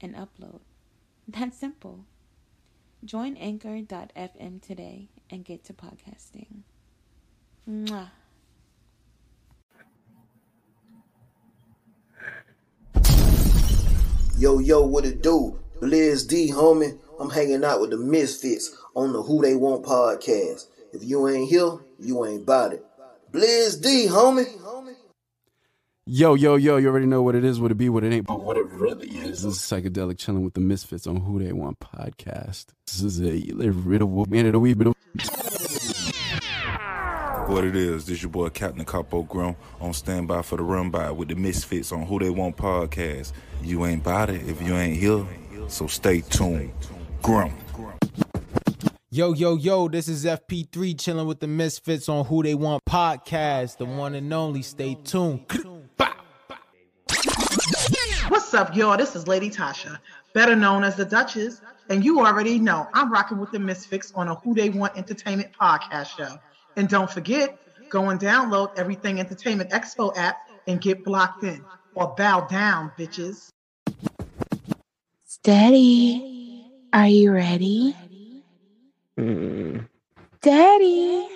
and upload. That's simple. Join anchor.fm today and get to podcasting. Mwah. Yo, yo, what it do? Blizz D, homie. I'm hanging out with the Misfits on the Who They Want podcast. If you ain't here, you ain't about it. Blizz D, homie. Yo, yo, yo, you already know what it is, what it be, what it ain't, but what it really is. This is Psychedelic Chilling with the Misfits on Who They Want podcast. This is a little man of the week, but What it is, this your boy Captain Capo Grum on standby for the run by with the Misfits on Who They Want podcast. You ain't about it if you ain't here, so stay tuned. Grum. Yo, yo, yo, this is FP3 chilling with the Misfits on Who They Want podcast. The one and only. Stay tuned. What's up, y'all? This is Lady Tasha, better known as the Duchess, and you already know I'm rocking with the Misfits on a Who They Want Entertainment podcast show. And don't forget, go and download Everything Entertainment Expo app and get blocked in or bow down, bitches. Steady. Are you ready? Daddy.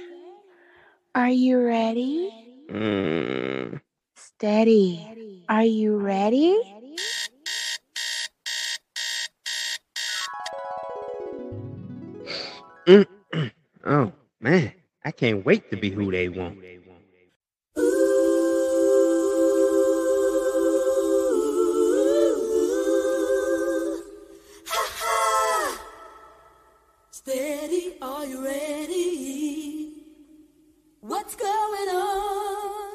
Are you ready? Mm. Steady. Are you ready? Mm. Oh man, I can't wait to be who they want. Steady, are you ready? What's going on?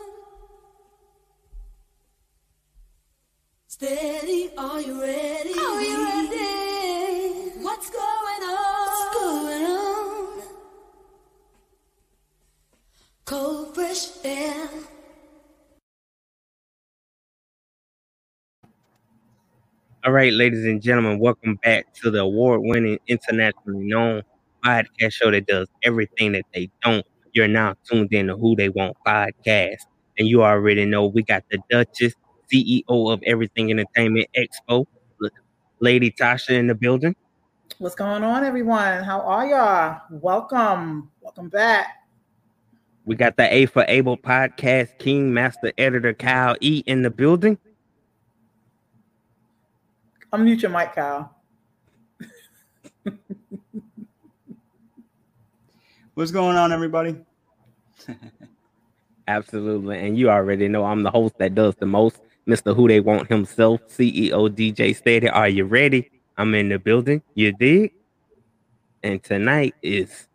Steady, are you ready? All right, ladies and gentlemen, welcome back to the award-winning, internationally known podcast show that does everything that they don't. You're now tuned in to Who They Want podcast, and you already know we got the Duchess, CEO of Everything Entertainment Expo, Lady Tasha in the building. What's going on, everyone? How are y'all? Welcome. Welcome back. We got the A for Able podcast King Master Editor Kyle E in the building. Unmute your mic, Kyle. What's going on, everybody? Absolutely. And you already know I'm the host that does the most, Mr. Who They Want himself, CEO DJ Steady. Are you ready? I'm in the building. You dig? And tonight is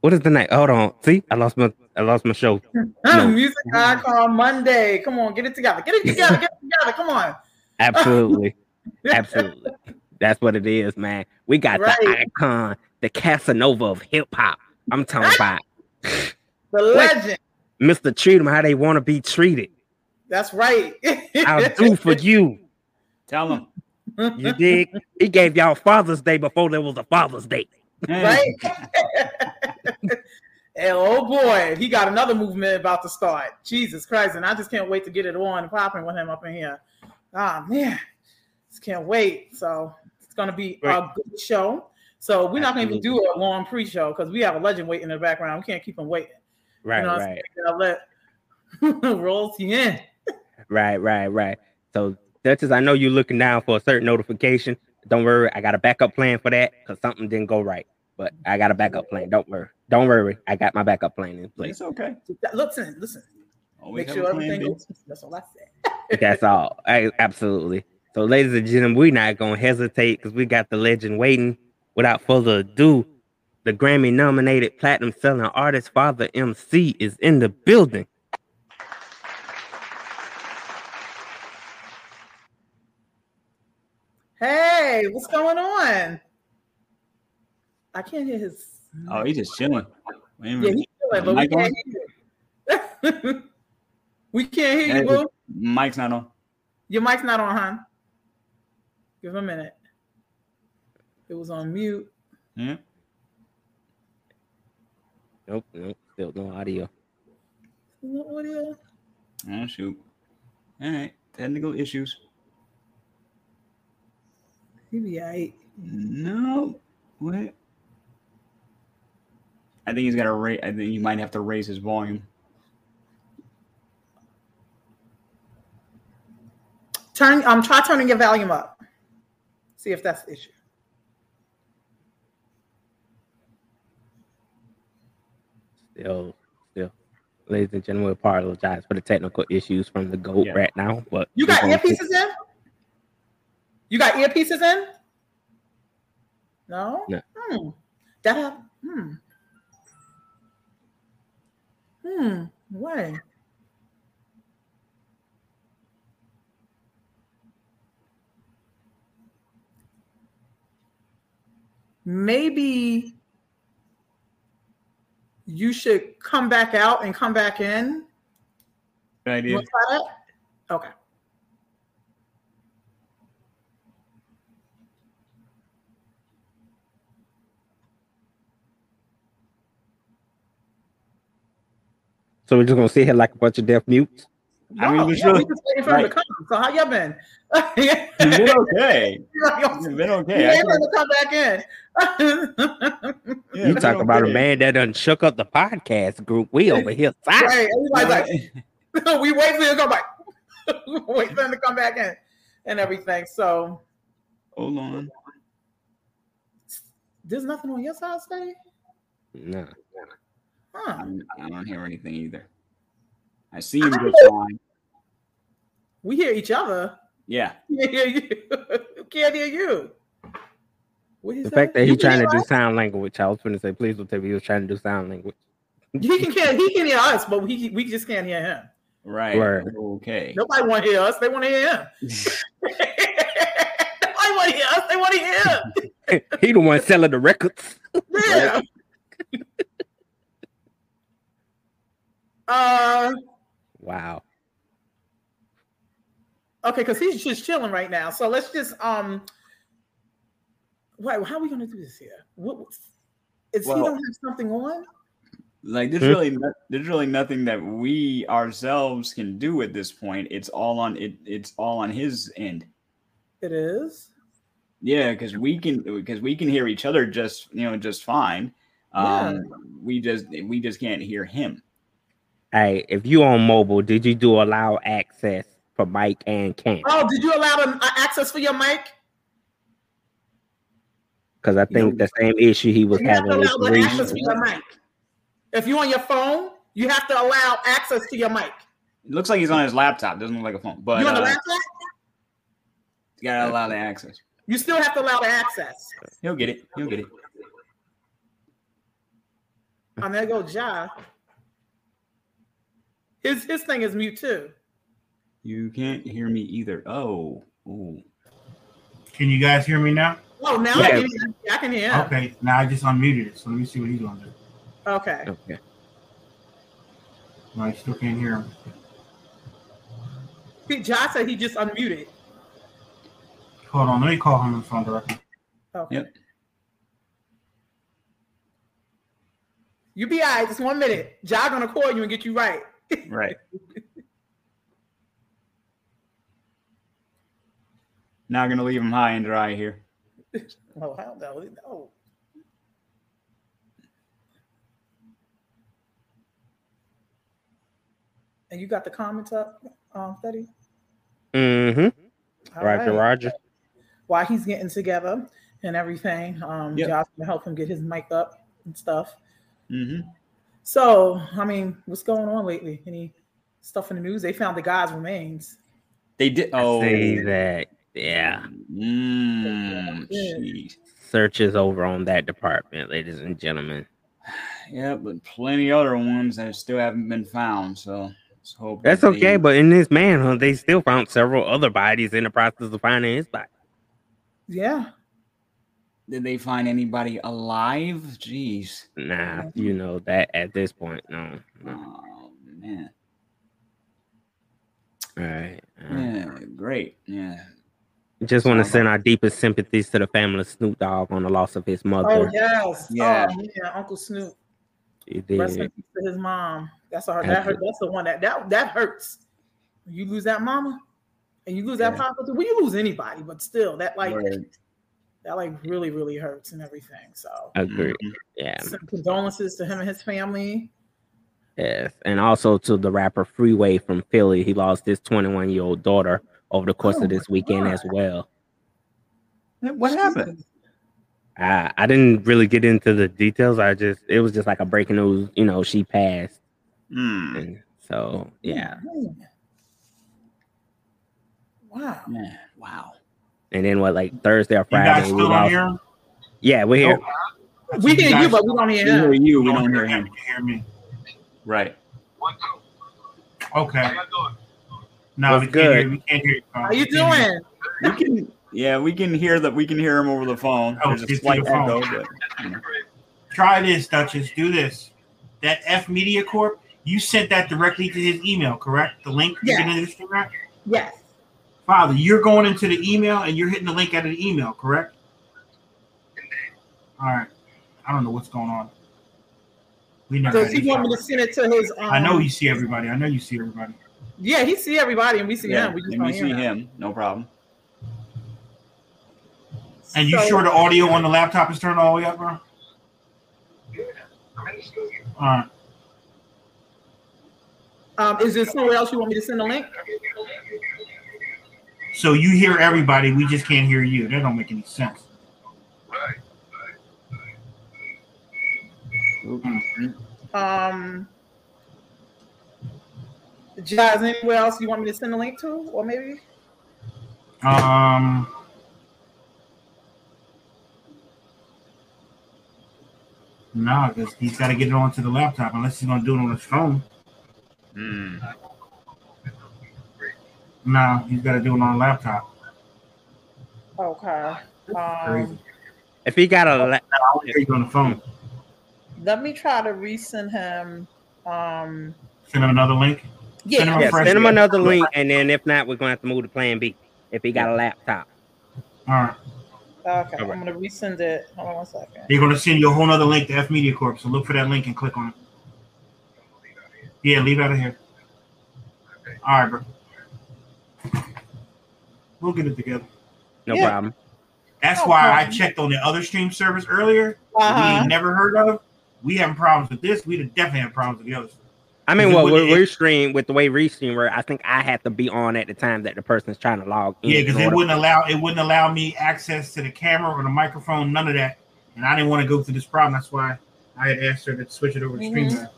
what is the night? Hold on. See, I lost my I lost my show. No. Music Icon Monday. Come on, get it together. Get it together. Get it together. Come on. Absolutely. Absolutely. That's what it is, man. We got the icon, the Casanova of hip hop. I'm talking about The legend. Mr. Treat them how they want to be treated. That's right. I'll do for you. Tell them. You dig? He gave y'all Father's Day before there was a Father's Day. right? and oh boy, he got another movement about to start. Jesus Christ. And I just can't wait to get it on and popping with him up in here. Ah man, just can't wait. So it's gonna be a good show. So we're not gonna even do a long pre-show because we have a legend waiting in the background. We can't keep him waiting. Right, you know what I'm right, let royalty in. right, right, right. So Duchess, I know you're looking down for a certain notification. Don't worry, I got a backup plan for that because something didn't go right. But I got a backup plan. Don't worry. Don't worry. I got my backup plan in place. It's okay. Listen, listen. Always Make sure everything B. goes. That's all I said. That's all. I, absolutely. So, ladies and gentlemen, we're not gonna hesitate because we got the legend waiting. Without further ado, the Grammy nominated platinum selling artist Father MC is in the building. Hey, what's going on? I can't hear his. Oh, he's just chilling. Wait a Yeah, he's chilling, but we Mic on? can't hear you. we can't hear you, boo. Mike's not on. Your mic's not on, huh? Give him a minute. It was on mute. Yeah. Nope, nope, still no audio. No audio. Oh shoot. All right. Technical issues. He be alright. No. What? I think he's got to raise. I think you might have to raise his volume. Turn um try turning your volume up. See if that's the issue. Still, still. Ladies and gentlemen, we apologize for the technical issues from the GOAT Yeah. right now. But You got gonna earpieces in? You got earpieces in? No? No. Hmm. That hmm. Hmm. Why? Maybe you should come back out and come back in. Good You idea. want to try that? Okay. So we're just gonna sit here like a bunch of deaf mutes. I mean, No, we yeah, really- we just waiting for him to right. come. So how y'all been? It's been okay. It's been okay. I Yeah, can- to come back in. yeah, you talk been about a man that done shook up the podcast group. We over here silent. right, everybody's like, we wait for him to come back. wait for him to come back in and everything. So Hold on. there's nothing on your side, Steady? No. Huh. I don't hear anything either. I see him just fine. We hear each other. Yeah. We can't hear you. We can't hear you. What The say? fact that he's trying to hear do us? sign language, I was going to say, please don't tell me he was trying to do sign language. He can, can he can hear us, but we we just can't hear him. Right. Right. Okay. Nobody want to hear us. They want to hear him. Nobody want to hear us. They want to hear him. he the one selling the records. Yeah. uh, Wow. okay, because he's just chilling right now. So let's just um. Wait, how are we gonna do this here? What is he don't have something on? Like there's really no, there's really nothing that we ourselves can do at this point. It's all on it. It's all on his end. It is. Yeah, because we can because we can hear each other just you know just fine. Um, we just we just can't hear him. Hey, if you on mobile, did you do allow access for Mike and Cam? Oh, did you allow them uh, access for your mic? Because I think the same issue he was You have to having with allow the access for your mic. If you're on your phone, you have to allow access to your mic. It looks like he's on his laptop. Doesn't look like a phone, but you on the uh, laptop? you gotta allow the access. You still have to allow the access. He'll get it. He'll get it. And there go Ja. His his thing is mute too. You can't hear me either. Oh, ooh. Can you guys hear me now? Oh, now Yeah. I, can hear, I can hear. Okay, now I just unmuted it, so let me see what he's gonna do. Okay. Okay. No, I still can't hear him. He- Ja said he just unmuted. Hold on, let me call him on the phone directly. Okay. Yep. You be all right. Just one minute. Ja gonna call you and get you right. Right. Not gonna leave him high and dry here. Oh hell no, no. And you got the comments up, um, Betty? Mm-hmm. All Roger, right. Roger. While he's getting together and everything, um, Yep. Josh gonna help him get his mic up and stuff. Mm-hmm. So, I mean, what's going on lately? Any stuff in the news? They found the guy's remains. They did. Oh, Say that. Yeah. Mm, Yeah. jeez. Search is over on that department, ladies and gentlemen. Yeah, but plenty other ones that still haven't been found. So let's hope That's that they- okay, but in this manhunt, they still found several other bodies in the process of finding his body. Yeah. Did they find anybody alive? Jeez. Nah, you know that at this point, no. no. Oh man. All right. uh, Yeah, great. Yeah. Just want to send our deepest sympathies to the family of Snoop Dogg on the loss of his mother. Oh yes. Yeah. Oh yeah, Uncle Snoop. He Rest in did. peace to his mom. That's a, that hurt, that's the one that that that hurts. You lose that mama, and you lose that Yeah. papa. too. When you lose anybody, but still, that like Word. That like really really hurts and everything. So Agree. Mhm. Yeah. some condolences to him and his family. Yes. And also to the rapper Freeway from Philly. He lost his 21 year old daughter over the course Oh of this my weekend as well. What happened? I, I didn't really get into the details. I just, it was just like a breaking news, you know, she passed. And so, yeah. Wow. Yeah. Wow. And then what, like Thursday or You guys Friday? we still on here? Yeah, we're here. We can hear you, guys- but we don't hear We hear him. you. We don't hear him. You hear me? Right. Okay. No, What's we can't good? hear. We can't hear. uh, How you we can't hear. doing? We can. Yeah, we can hear that. We can hear him over the phone. Oh, There's a it's slight through the phone. echo, but you know. Try this, Duchess. Do this. That F Media Corp. You sent that directly to his email, correct? The link. you Yeah. get into this thing, right? Yes. Father, you're going into the email and you're hitting the link out of the email, correct? All right. I don't know what's going on. We never. Does he want me to send it to his? Um, I know you see everybody. I know you see everybody. Yeah, he see everybody, and we see Yeah, him. We just and we see him. him. No problem. And you So- sure the audio on the laptop is turned all the way up, bro? All right. Um, is there somewhere else you want me to send the link? So you hear everybody, we just can't hear you. That don't make any sense. Right. Um, Jazz, anywhere else you want me to send a link to, or maybe? Um. No, because he's got to get it onto the laptop unless he's going to do it on his phone. Hmm. No, he's got to do it on a laptop. Okay. Crazy. Um, If he got a, la- I don't hear you on the phone. let me try to resend him. Um, Send him another link. yeah, Send him yeah, send him another link, and then if not, we're gonna have to move to Plan B. If he got a laptop, All right. okay. All right. I'm gonna resend it. Hold on one second. They're going to send you a whole nother link to F Media Corp. So look for that link and click on it. Yeah, leave out of here. All right, bro. We'll get it together. no Yeah. problem. That's No why I checked on the other stream service earlier. We Uh-huh. ain't never heard of. We having problems with this. We'd definitely have problems with the others. I mean, well, we're, it- we're stream with the way restream where I think I have to be on at the time that the person's trying to log in. Yeah, because it wouldn't allow it wouldn't allow me access to the camera or the microphone, none of that. And I didn't want to go through this problem. That's why I had asked her to switch it over to Mhm. StreamYard.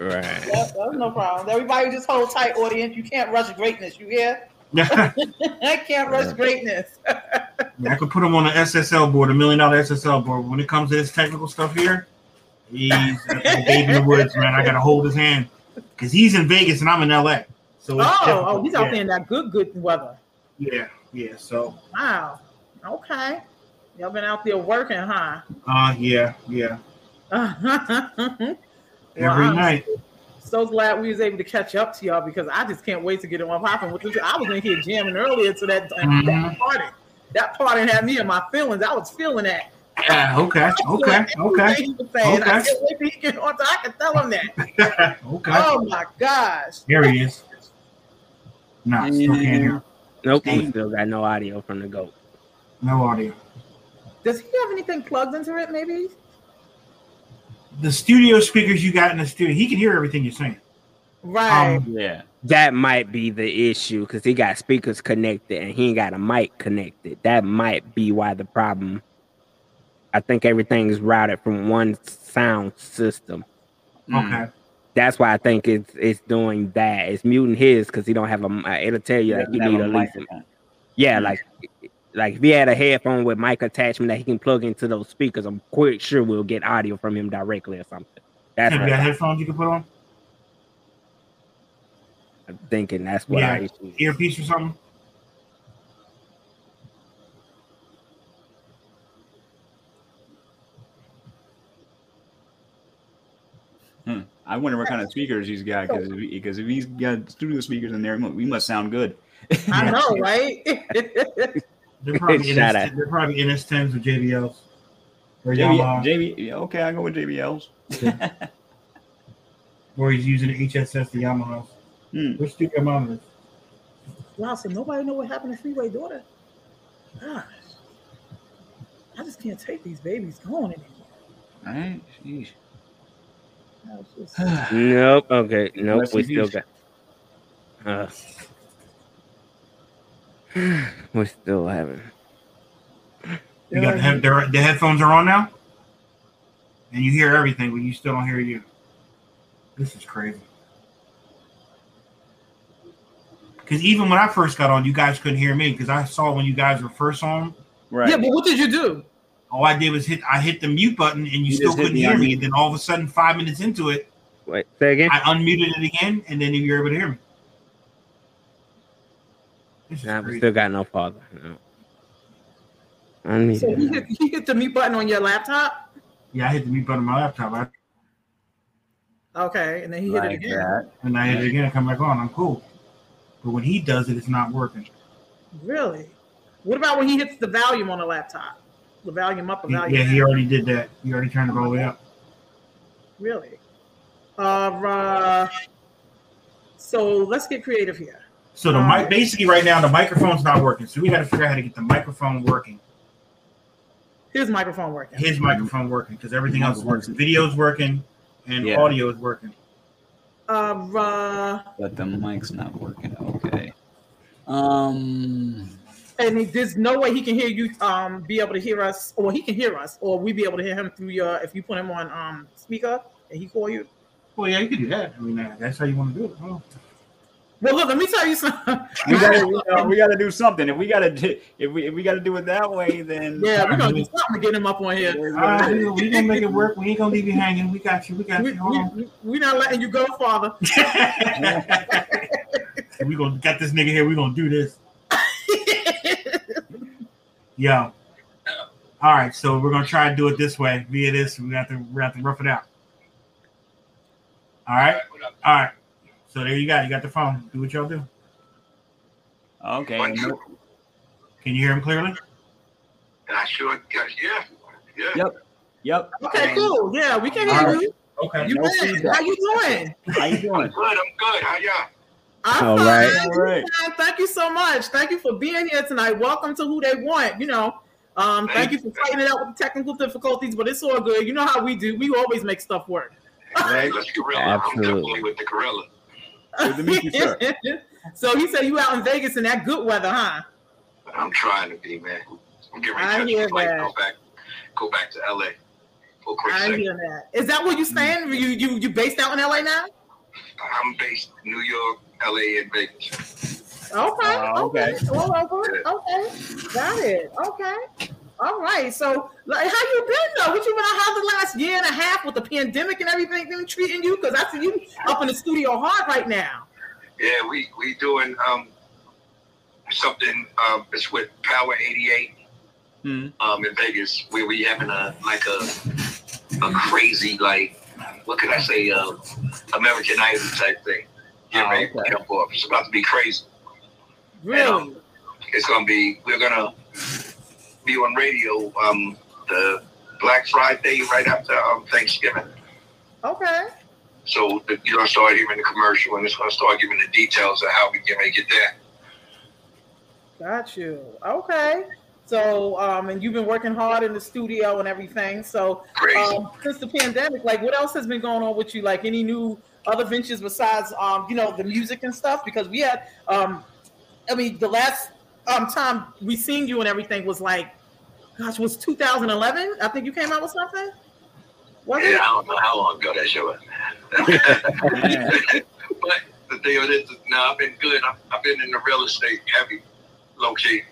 Right. Yep, that's no problem. Everybody just hold tight, audience. You can't rush greatness. You hear? Yeah, I can't rush greatness. I could put him on the SSL board, a million dollar SSL board. When it comes to this technical stuff here, he's a babe in the woods, man. I gotta hold his hand because he's in Vegas and I'm in LA. So Oh, oh, he's out yeah. there in that good, good weather. Yeah, yeah. So Wow. Okay. Y'all been out there working, huh? uh yeah, yeah. Every Every night. So glad we was able to catch up to y'all because I just can't wait to get it on popping. With this, I was in here jamming earlier to that, Mhm. that party. That party had me in my feelings. I was feeling that. Yeah, okay, okay, Everything okay, he was saying. I can't wait till he get on. so I can tell him that. okay. Oh my gosh. Here he is. Nah, still can't hear. Nope, we still got no audio from the goat. No audio. Does he have anything plugged into it? Maybe. The studio speakers you got in the studio, he can hear everything you're saying. Right. Um, Yeah. That might be the issue because he got speakers connected and he ain't got a mic connected. That might be why the problem. I think everything is routed from one sound system. Okay. That's why I think it's it's doing that. It's muting his because he don't have a. It'll tell you Yeah, that you need a at least. microphone. Yeah, like like if he had a headphone with mic attachment that he can plug into those speakers, I'm quite sure we'll get audio from him directly or something. That's yeah, right. got headphones you can put on. I'm thinking that's what yeah. I earpiece or something. Hmm. I wonder what kind of speakers he's got because because if, he, if he's got studio speakers in there, we must sound good. I know, right? They're probably, Shout NS, out. they're probably NS10s or JBLs. Or JB, Yamaha. JB, yeah, okay, I go with JBLs. Or he's using the HSS, the Yamahas. Hmm. Which studio monitors? wow, so nobody know what happened to Freeway daughter. Gosh, I just can't take these babies going anymore. Right? Sheesh. I was just- Nope. Okay. Nope. Rest We still peace. got. Uh, we still haven't. You got the, the, the headphones are on now, and you hear everything, but you still don't hear you. This is crazy. Because even when I first got on, you guys couldn't hear me because I saw when you guys were first on. Right. Yeah, but what did you do? All I did was hit. I hit the mute button, and you, You still couldn't hear me. unmute. And then all of a sudden, five minutes into it, Wait. Say again. I unmuted it again, and then you were able to hear me. This is Nah, we still got no father. No. I need So he hit, he hit the mute button on your laptop. Yeah, I hit the mute button on my laptop, I, Okay, and then he hit it again. that. and I hit it again. I come back on. I'm cool. But when he does it, it's not working. Really? What about when he hits the volume on the laptop? The volume up, the volume yeah, down? he already did that. He already turned it all the way up. Really? Uh, uh, so let's get creative here. So the mic, basically, right now the microphone's not working. So we got to figure out how to get the microphone working. His microphone working. His microphone working because everything else works. Video's working and Yeah. audio is working. Uh, uh, But the mic's not working. Okay. Um. and there's no way he can hear you. Um, be able to hear us, or he can hear us, or we be able to hear him through your. If you put him on um speaker and he call you. Well, yeah, you could do that. I mean, uh, that's how you want to do it. Oh. Well, look, let me tell you something. We gotta, you know, uh, we gotta do something. If we gotta, do, if we, if we gotta do it that way, then Yeah, we're gonna do something to get him up on here. It is right, we, is. we gonna make it work. We ain't gonna leave you hanging. We got you. We got We, you. Hold on. we, we not letting you go, Father. we gonna got this nigga here. We gonna do this. Yo. All right, so we're gonna try and do it this way via this. We have to we have to rough it out. All right, all right. So there you got. You got the phone. Do what y'all do. Okay. One. Can you hear him clearly? I sure, yeah, yeah. Yep. Yep. Okay, And cool. Yeah, we can hear right. you. Okay. You No good? How you doing? How you doing? I'm good. I'm good. How y'all? I'm All fine. right. All right. Thank you so much. Thank you for being here tonight. Welcome to Who They Want. You know, um, thank you for fighting it out with the technical difficulties, but it's all good. You know how we do. We always make stuff work. Right. Let's gorilla. Absolutely. I'm definitely with the gorilla. Good to meet you, sir. so he said you out in Vegas in that good weather, huh? I'm trying to be, man. I'm getting I ready to hear flight, that. go back, go back to LA for a quick I second. hear that. Is that where you mm. staying? You you you based out in LA now? I'm based in New York, LA, and Vegas. Okay. Oh, okay. okay. All over. Okay. Got it. Okay. All right. So, like, how you been though? What you been? How's the last year and a half with the pandemic and everything been treating you? Because I see you up in the studio hard right now. Yeah, we we doing um something. Um, it's with Power 88 Hmm. um in Vegas, where we having a like a a crazy like what can I say uh, American Idol type thing. Get Oh, ready okay. jump off. It's about to be crazy. Really? It's gonna be. We're gonna be on radio um the Black Friday right after um Thanksgiving. Okay. So the, you're gonna start hearing the commercial, and it's gonna start giving the details of how we can make it there. Got you. Okay. So, um, and you've been working hard in the studio and everything. So, um, since the pandemic, like, what else has been going on with you? Like, any new other ventures besides, um, you know, the music and stuff? Because we had, um, I mean, the last um time we seen you and everything was like, gosh, was 2011? I think you came out with something. Was yeah, it? I don't know how long ago that show was. but the deal is, it is, no, I've been good. I've, I've been in the real estate heavy, low key, you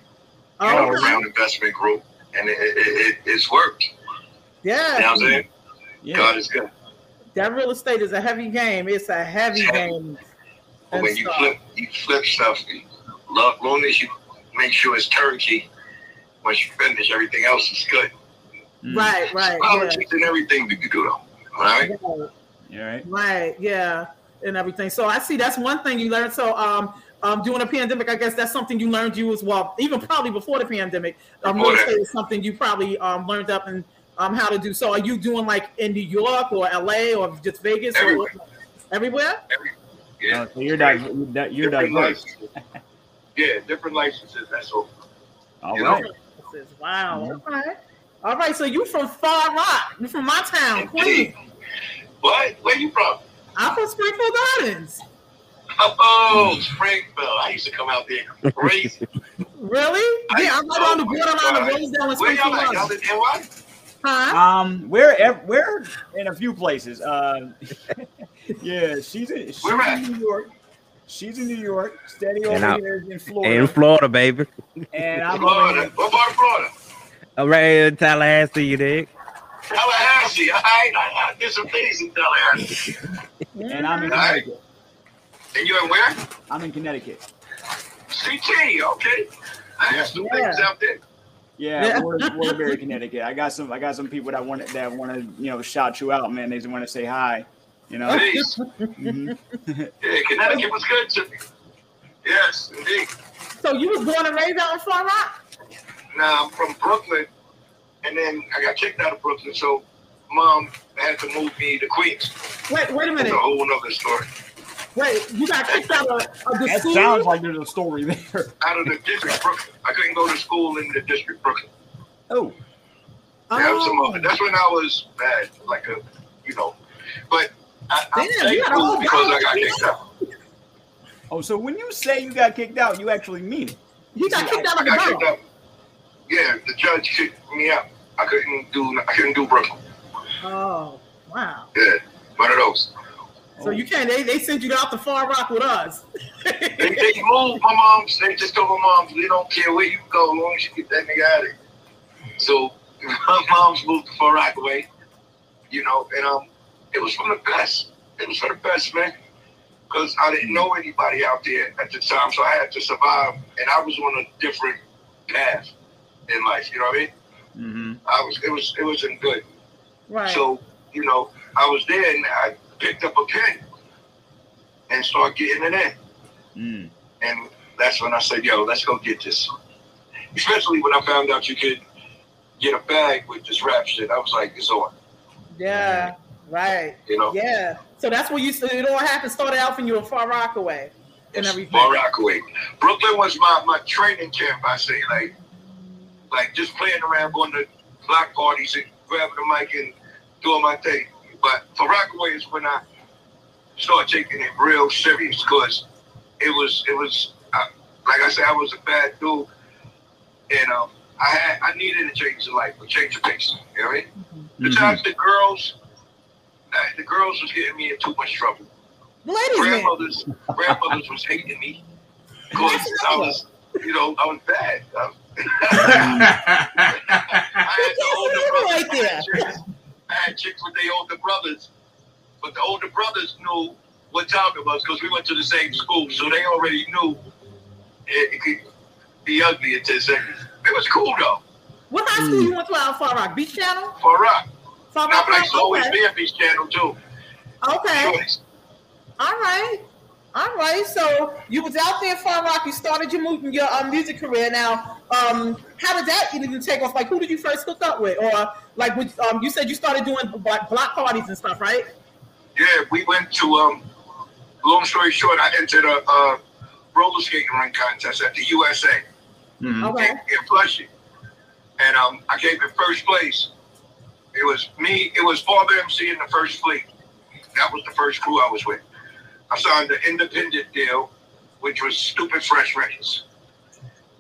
know, Oh, around investment group, and it, it, it, it's worked. You know what yeah. I'm saying? Yeah. God is good. That real estate is a heavy game. It's a heavy game. But and when you flip, you flip stuff. Lo- Long as you make sure it's turnkey. Once you finish, everything else is good. Mm. Right, right. Yeah. Politics and everything we can do though. All right. Right. You all right? Right, yeah, and everything. So I see that's one thing you learned. So um, um, during the pandemic, I guess that's something you learned you as well. Even probably before the pandemic, um, Before real that. estate is something you probably um learned up and um how to do. So are you doing like in New York or LA or just Vegas Everywhere. or everywhere? Yeah. Oh, so you're di- you're di- diverse. yeah, different licenses. That's all. All You right. Know? Wow. Okay. All right. So you from Far Rock? You from my town, Queens? What? Where you from? I'm from Springfield Gardens. Oh, Springfield. I used to come out there crazy. Really? Yeah, I'm right on the borderline of Rosedale and Where y'all Springfield at? Y'all Gardens. in NY? Huh? Um, we're ev- we're in a few places. Uh, yeah, she's in, she's Where at? in New York. She's in New York. Steady over I- here in Florida. In Florida, baby. and I'm over Florida. here. What part of Florida? I'm right here in Tallahassee, you dig? Tallahassee. All right. I, I did some things in Tallahassee. And I'm in All right. Connecticut. And you in where? I'm in Connecticut. CT. Okay. I have some Yeah. things out there. Yeah, Yeah. we're we're very Connecticut. I got some I got some people that want that want to you know shout you out, man. They just want to say hi. You know. Please. Mhm. Yeah, Connecticut was good to me. Yes, indeed. So you was born and raised out in Far Rock? Now I'm from Brooklyn, and then I got kicked out of Brooklyn, so mom had to move me to Queens. Wait, wait a That's minute. a whole nother story. Wait, you got kicked out of, of the That school? sounds like there's a story there. Out of the district Brooklyn. I couldn't go to school in the district Brooklyn. Oh, Yeah, I'm some Oh. That's when I was bad, like a, you know. But I, I'm Damn, you got a whole because I got kicked out. oh, so when you say you got kicked out, you actually mean it. You got kicked out I of the got kicked out. Yeah, the judge kicked me out. I couldn't do. I couldn't do Brooklyn. Oh, wow. Yeah, one of those. So you can't, they, they sent you out to Far Rock with us. They, they moved my mom. They just told my mom, "We don't care where you go, as long as you get that nigga out of here." So my mom's moved to Far Rockaway, you know, and um, it was for the best. It was for the best, man, because I didn't know anybody out there at the time, so I had to survive, and I was on a different path in life. You know what I mean? Mm-hmm. I was. It was. It wasn't good. Right. So, you know, I was there and I picked up a pen and started getting it in. Mm. And that's when I said, yo, let's go get this. Especially when I found out you could get a bag with this rap shit. I was like, it's on, yeah, right. you know? Yeah. So that's where you, it all happened, started out when you were Far Rockaway and everything. Far Rockaway. Brooklyn was my, my training camp, I say. Like, like just playing around, going to block parties and grabbing the mic and doing my thing. But Far Rockaway is when I started taking it real serious because it was, it was, uh, like I said, I was a bad dude. And um, I had, I needed a change of life, a change of pace. You know what I mean? Besides the girls, uh, the girls was getting me in too much trouble. Ladies, man. Grandmothers, grandmothers was hating me because I was, you know, I was bad. I, I had the older brothers. right there. I had chicks- I had chicks with their older brothers, but the older brothers knew what time it was because we went to the same school, so they already knew it, it could be ugly in 10 seconds. It was cool though. What high school you went to out of Far Rock? Beach Channel? Far Rock? But I used to always Okay. be at Beach Channel too. Okay. Choice. All right. All right. So you was out there in Far Rock. You started your moving your um, music career. Now, um, how did that even take off? Like, who did you first hook up with, or like, with, um, you said you started doing like block parties and stuff, right? Yeah, we went to um. Long story short, I entered a, a roller skating rink contest at the USA Okay. in, in Flushing, and um, I came in first place. It was me. It was Bob MC in the first fleet. That was the first crew I was with. I signed an independent deal, which was Stupid Fresh Records.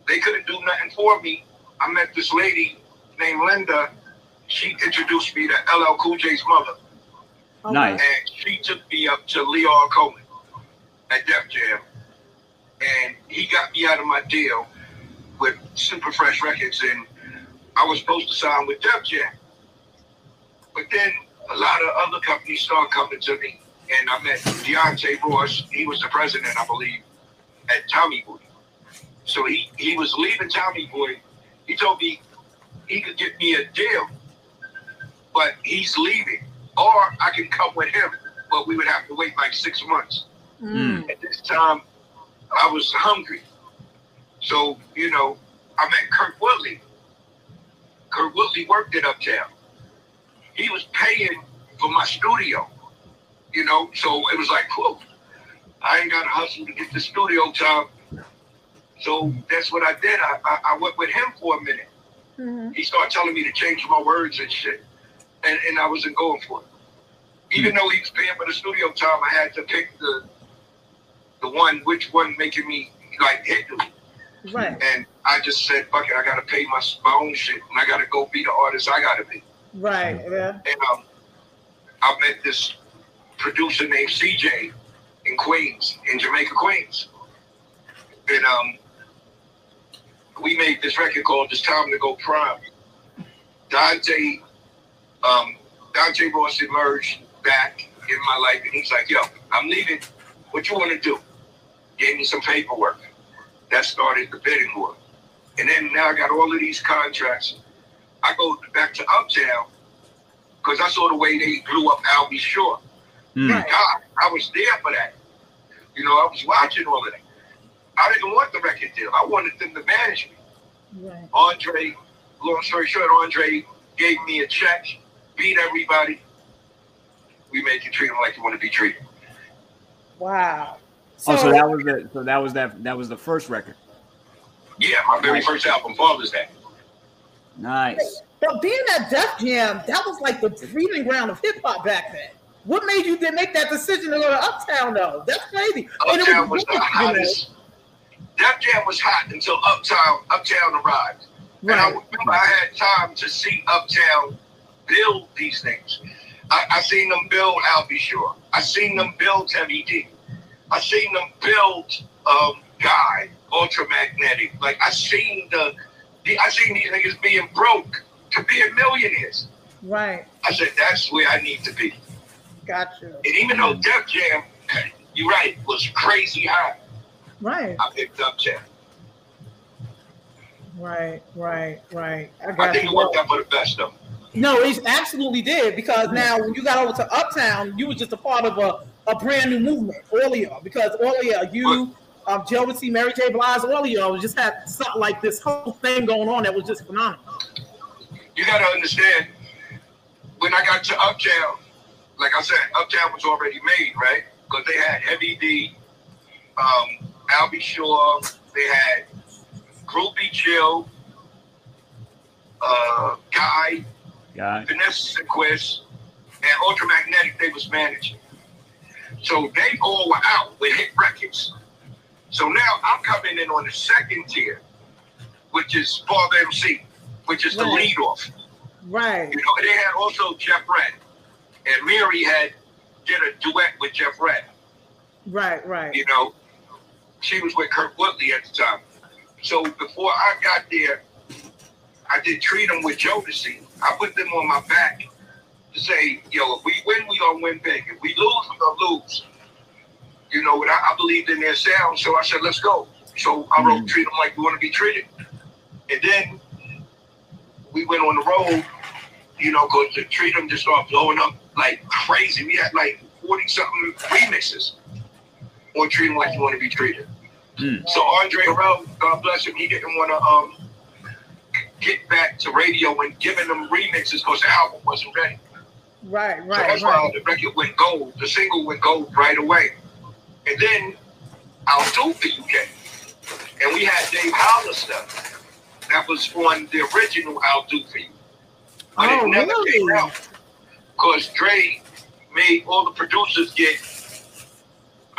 They couldn't do nothing for me. I met this lady named Linda. She introduced me to LL Cool J's mother. Oh, nice. And she took me up to Lyor Cohen at Def Jam. And he got me out of my deal with Super Fresh Records. And I was supposed to sign with Def Jam. But then a lot of other companies started coming to me. And I met Dante Ross. He was the president, I believe, at Tommy Boy. So he, he was leaving Tommy Boy. He told me he could get me a deal, but he's leaving. Or I can come with him but we would have to wait like six months. Mm. At this time, I was hungry. So, you know, I met Kurt Woodley. Kurt Woodley worked at Uptown. He was paying for my studio, you know, so it was like, whew, I ain't got to hustle to get the studio time. So that's what I did. I, I, I went with him for a minute. Mhm. He started telling me to change my words and shit. And, and I wasn't going for it. Even though he was paying for the studio time, I had to pick the the one, which one making me like hit me. Right. And I just said, fuck it, I gotta pay my, my own shit. And I gotta go be the artist I gotta be. Right. Yeah. And um, I met this producer named CJ in Queens, in Jamaica, Queens. And um, we made this record called It's Time to Go Prime. Dante, um, Dante Ross emerged back in my life, and he's like, yo, I'm leaving. What you want to do? Gave me some paperwork. That started the bidding war. And then now I got all of these contracts. I go back to Uptown because I saw the way they blew up Al B. Sure. Mm. Thank God, I was there for that. You know, I was watching all of that. I didn't want the record deal. I wanted them to manage me. Right. Andre, long story short, Andre gave me a check, beat everybody. We make you treat them like you want to be treated. Wow. oh, so that was the so that was that that was the first record. Yeah, my very first album, Father's Day. Nice. But being at Def Jam, that was like the breeding ground of hip hop back then. What made you then make that decision to go to Uptown though? That's crazy. And it Uptown was the you know, hottest. Def Jam was hot until Uptown Uptown arrived. And I remember I had time to see Uptown build these things. I, I seen them build Al B. Sure. I seen them build Heavy D. I seen them build um, Guy, Ultramagnetic. Like I seen the, the I seen these niggas being broke to being millionaires. Right. I said that's where I need to be. Gotcha. And even though Def Jam, you're right, was crazy high, Right. I picked up Jam. Right. Right. Right. I I think you. it worked out for the best though. No, it absolutely did because now when you got over to Uptown, you were just a part of a, a brand new movement earlier because earlier you, um, Jodeci, Mary J. Blige, all of y'all just had something like this whole thing going on that was just phenomenal. you got to understand when I got to Uptown, like I said, Uptown was already made, right? Because they had Heavy D, um, Al B. Sure, they had Groove B. Chill, uh, Guy, Guy. Vanessa Sequest, and Ultramagnetic, they was managing. So they all were out with hit records. So now I'm coming in on the second tier, which is Father MC, which is the Right. lead off. Right. You know, they had also Jeff Redd. And Mary had did a duet with Jeff Redd. Right. Right. You know, she was with Kurt Woodley at the time. So before I got there, I did treat them with Jodeci. I put them on my back to say, yo, if we win, we gonna win big. If we lose, we gonna lose. You know, and I, I believed in their sound, so I said, let's go. So I wrote treat them like we want to be treated. And then we went on the road, you know, because the treat them just started blowing up like crazy. We had like 40 something remixes on treat them like you want to be treated. So Andre Harrell, God bless him, he didn't want to um, get back to radio and giving them remixes because the album wasn't ready. Right. So Right. that's why Right. the record went gold. The single went gold right away. And then I'll do for came. And we had Dave Hollister. That was on the original I'll Do For You. But Oh, it never really? came out. Because Dre made all the producers get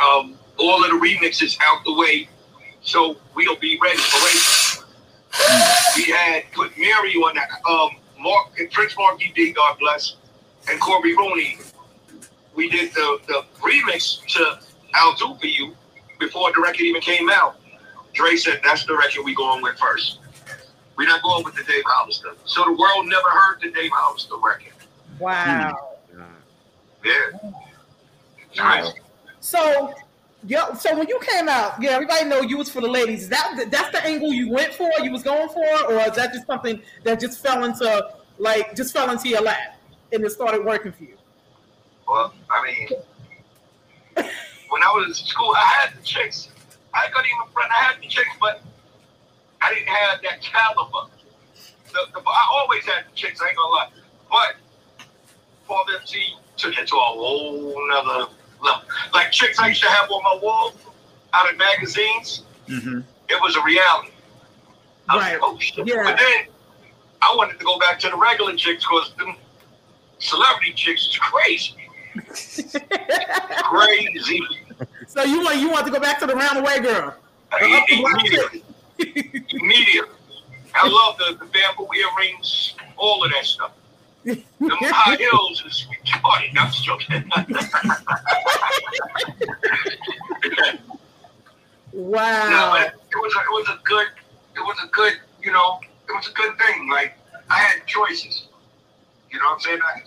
um, all of the remixes out the way so we'll be ready for radio. We had put Mary on that. Um, Mark and Prince Markie Dee, God bless, and Cory Rooney. We did the, the remix to I'll Do For You before the record even came out. Dre said that's the record we going with first. We're not going with the Dave Hollister. So the world never heard the Dave Hollister record. Wow. Yeah. Nice. So, yeah. So when you came out, yeah, everybody know you was for the ladies. Is that that's the angle you went for, you was going for, or is that just something that just fell into like just fell into your lap and it started working for you? Well, I mean, when I was in school, I had the chicks. I couldn't even front. I had the chicks, but I didn't have that caliber. The, the, I always had the chicks. I ain't gonna lie, but Paul MC took it to a whole nother level. Like chicks I used to have on my wall out of magazines. Mm-hmm. It was a reality. I was Right. like, oh shit. Yeah. But then I wanted to go back to the regular chicks because them celebrity chicks is crazy. Crazy. So you want you want to go back to the round away girl? The the. Immediately. Immediately. I love the, the bamboo earrings, all of that stuff. Them high heels is retarded. I'm just joking. No, Wow. it, it was a, it was a good it was a good you know it was a good thing. Like I had choices. You know what I'm saying? I,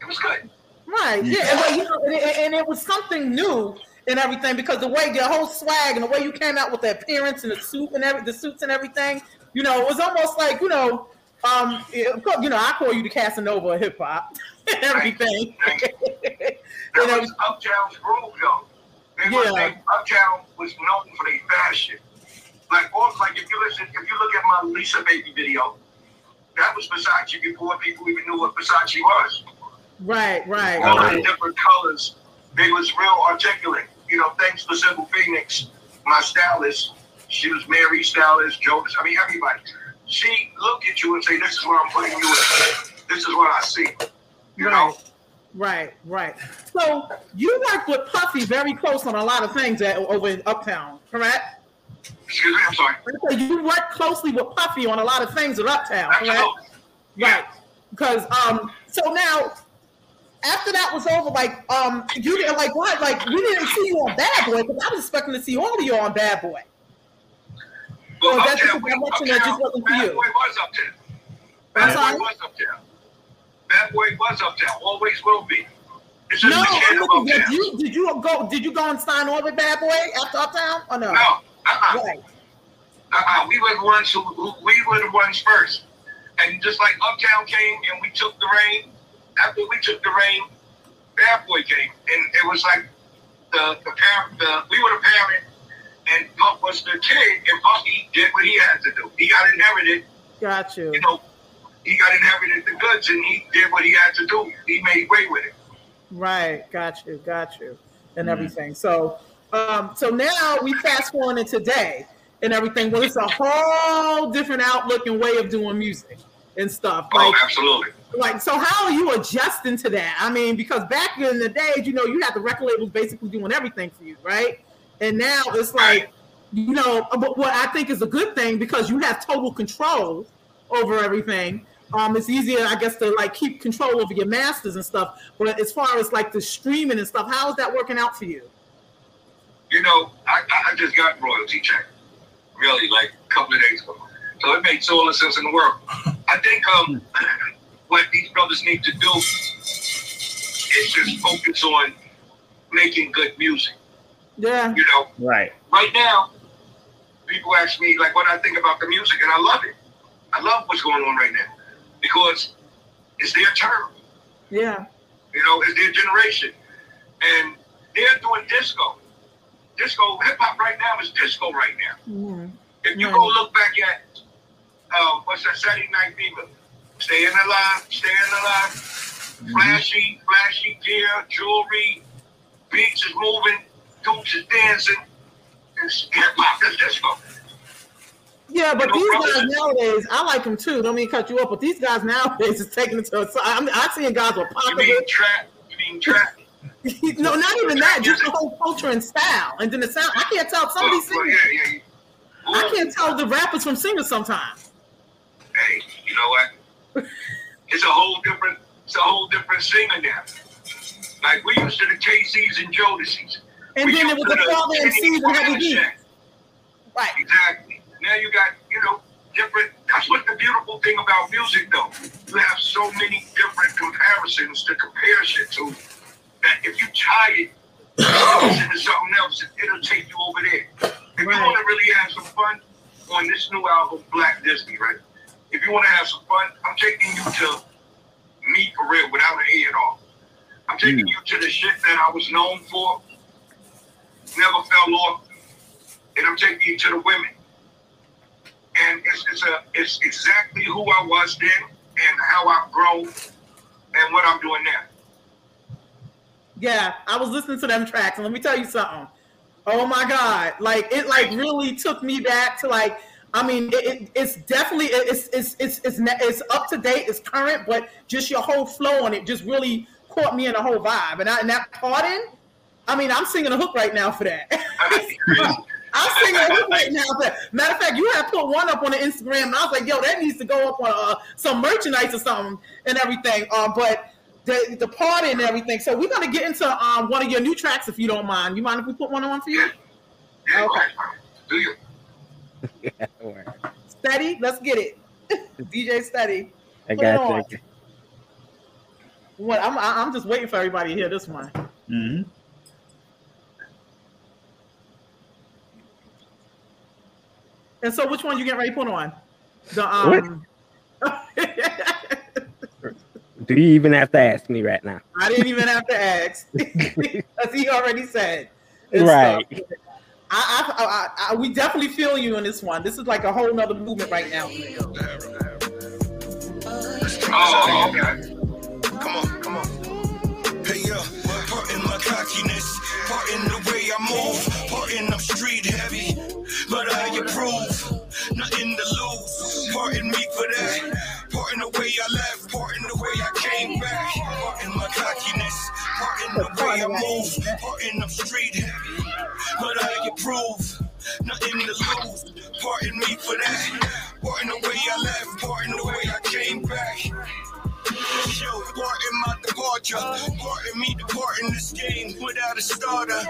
it was good. Right. Yeah. And, you know, and, it, and it was something new and everything because the way your whole swag and the way you came out with the appearance and the suit and every the suits and everything, you know, it was almost like you know, um, it- you know, I call you the Casanova of hip hop and everything. That You know, was Uptown's groove though. They Yeah. they, Uptown was known for their fashion. Like also, like if you listen, if you look at my Lisa Baby video, that was Versace before people even knew what Versace was. Right, right, all the different colors. They was real articulate. You know, thanks to Sybil Pennix, my stylist. She was Mary stylist, Jonas. I mean, everybody. She look at you and say, "This is where I'm putting you in. This is what I see." You know, Right, right. So you worked with Puffy very close on a lot of things at, over in Uptown, correct? excuse me. I'm sorry. So you worked closely with Puffy on a lot of things at Uptown, correct? Absolutely. Right. Because um, so now after that was over, like um, you didn't like what? Like we didn't see you on Bad Boy because I was expecting to see all of you on Bad Boy. Well, Or that's just a direction that just wasn't for Bad you. Boy was Uptown. I'm Bad? Boy was Uptown. Bad Boy was Uptown. Always will be. It's just No, I'm looking, did you did you go did you go and sign on with Bad Boy after Uptown or no? No, uh-uh. Right. Uh-uh. We were the ones who, who we were the ones first. And just like Uptown came and we took the reign, after we took the reign, Bad Boy came. And it was like the the parent the we were the parent and Puff was the kid and Puffy did what he had to do. He got inherited, Got you. you know, he got inherited the goods and he did what he had to do. He made way with it. Right, got you, got you, and everything. So, um, so now we fast forward to today and everything. Well, it's a whole different outlook and way of doing music and stuff. Oh, absolutely. Like, so how are you adjusting to that? I mean, because back in the days, you know, you had the record labels basically doing everything for you, right? And now it's like, you know, but what I think is a good thing because you have total control over everything. Um, it's easier, I guess, to like keep control over your masters and stuff. But as far as like the streaming and stuff, how is that working out for you? You know, I, I- I just got royalty check, really, like a couple of days ago. So it makes all the sense in the world. I think um, what these brothers need to do is just focus on making good music. Yeah. You know, Right. right now, people ask me like what I think about the music, and I love it. I love what's going on right now because it's their turn. Yeah. You know, it's their generation, and they're doing disco. Disco, hip hop right now is disco right now. Mhm. If you Right. go look back at uh, what's that Saturday Night Fever, staying alive, staying alive, mm-hmm. flashy, flashy gear, jewelry, beats is moving, dudes is dancing. It's hip hop is disco. Yeah, but You know, these guys nowadays, I like them too. Don't mean to cut you off, but these guys nowadays is taking it to a side. I'm, I'm seeing guys with You mean pocketbooks. trap? You mean trap? no, not even that. Just the whole culture and style, and then the sound. I can't tell some of these Well, singers. yeah, yeah. I can't tell the rappers from singers sometimes. Hey, you know what? It's a whole different, it's a whole different singer now. Like we used to the KCs and Jodeci's. And We then it was the father and Steve and Heavy D. Right. Exactly. Now you got, you know, different. That's what the beautiful thing about music, though. You have so many different comparisons to compare shit to. That if you try it, to something else, it'll take you over there. If you want to really have some fun on this new album, Black Disney, right? If you want to have some fun, I'm taking you to me for real, without an A at all. I'm taking mm. you to the shit that I was known for, never fell off, and I'm taking you to the women. And it's, it's a it's exactly who I was then and how I've grown and what I'm doing now. Yeah, I was listening to them tracks, and let me tell you something. Oh my God! Like it, like really took me back to like. I mean, it, it, it's definitely it's it's it's it's it's up to date, it's current, but just your whole flow on it just really caught me in the whole vibe. And, I, and that pardon, I mean, I'm singing a hook right now for that. I'm singing a hook right now. For that. Matter of fact, you have put one up on the Instagram, and I was like, yo, that needs to go up on uh, some merchandise or something and everything. Uh, but the the party and everything. So we're gonna get into um one of your new tracks if you don't mind. You mind if we put one on for you? Okay. Do you? Steady, let's get it. DJ Steady. I Put it got on. What I'm I'm just waiting for everybody to hear this one. Mm-hmm. And so which one you getting ready to put on? The um Do you even have to ask me right now? I didn't even have to ask because he already said. and Right. stuff. I, I, I, I, we definitely feel you in this one. This is like a whole nother movement right now. Oh, okay. Come on, come on. Hey yo, part in my cockiness, part in the way I move, part in I'm street heavy, but I approve, nothing to lose. Part in me for that, part in the way I left, part in the way I came back, part in my cockiness, part in the way I move, part in I'm street heavy, but I approve, nothing to lose. Pardon me for that, Pardon the way I left, pardon the way I came back. Yo, part in my departure, part in me departing this game without a starter.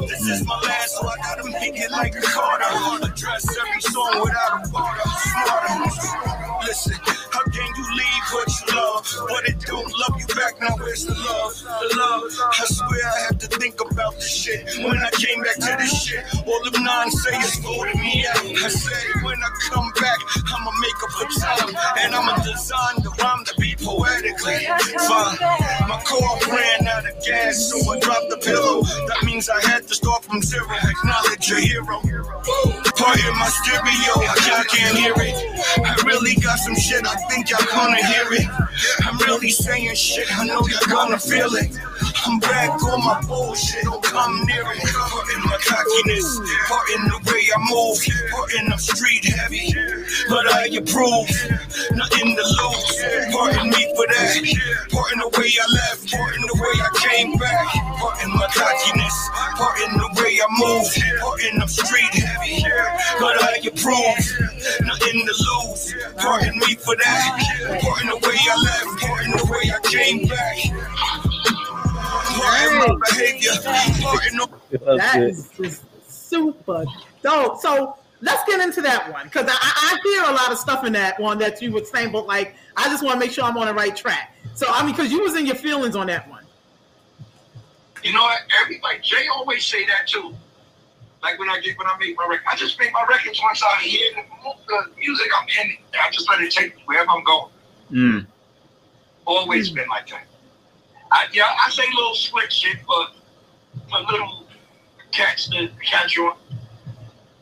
This is my last, so I gotta make it like a Carter. Address every song without a border. Smarter. Listen, how can you leave what you love, but it don't love you back? Now where's the love? The love. I swear I have think about this shit when I came back to this shit. All them non-sayers voted me out. I said when I come back, I'ma make up for time, and I'ma design the rhyme to be poetically fine. My car ran out of gas, so I dropped the pillow. That means I had to start from zero. Acknowledge your hero. Part in my stereo, y'all can't hear it. I really got some shit, I think y'all gonna hear it. I'm really saying shit, I know y'all gonna feel it. I'm back on my bullshit, don't come near it. Part in my cockiness, part in the way I move, part in I'm street heavy, but I approve. Nothing to lose, part in me for that. Part in the way I left, part in the way I came back. Part in my cockiness, part in the way I move, part in I'm street heavy, but I approve. Nothing to lose, part in me for that. Part in the way I left, part in the way I came back. Part my behavior, part in That is just super dope. So let's get into that one because I, I I hear a lot of stuff in that one that you were saying, but like I just want to make sure I'm on the right track. So I mean, because you was in your feelings on that one. You know what? Everybody, Jay always say that too. Like when I get when I make my record, I just make my records once I hear the, the music I'm in. I just let it take me wherever I'm going. Mm. Always been like that. I yeah, I say little slick shit for for little cats to catch on.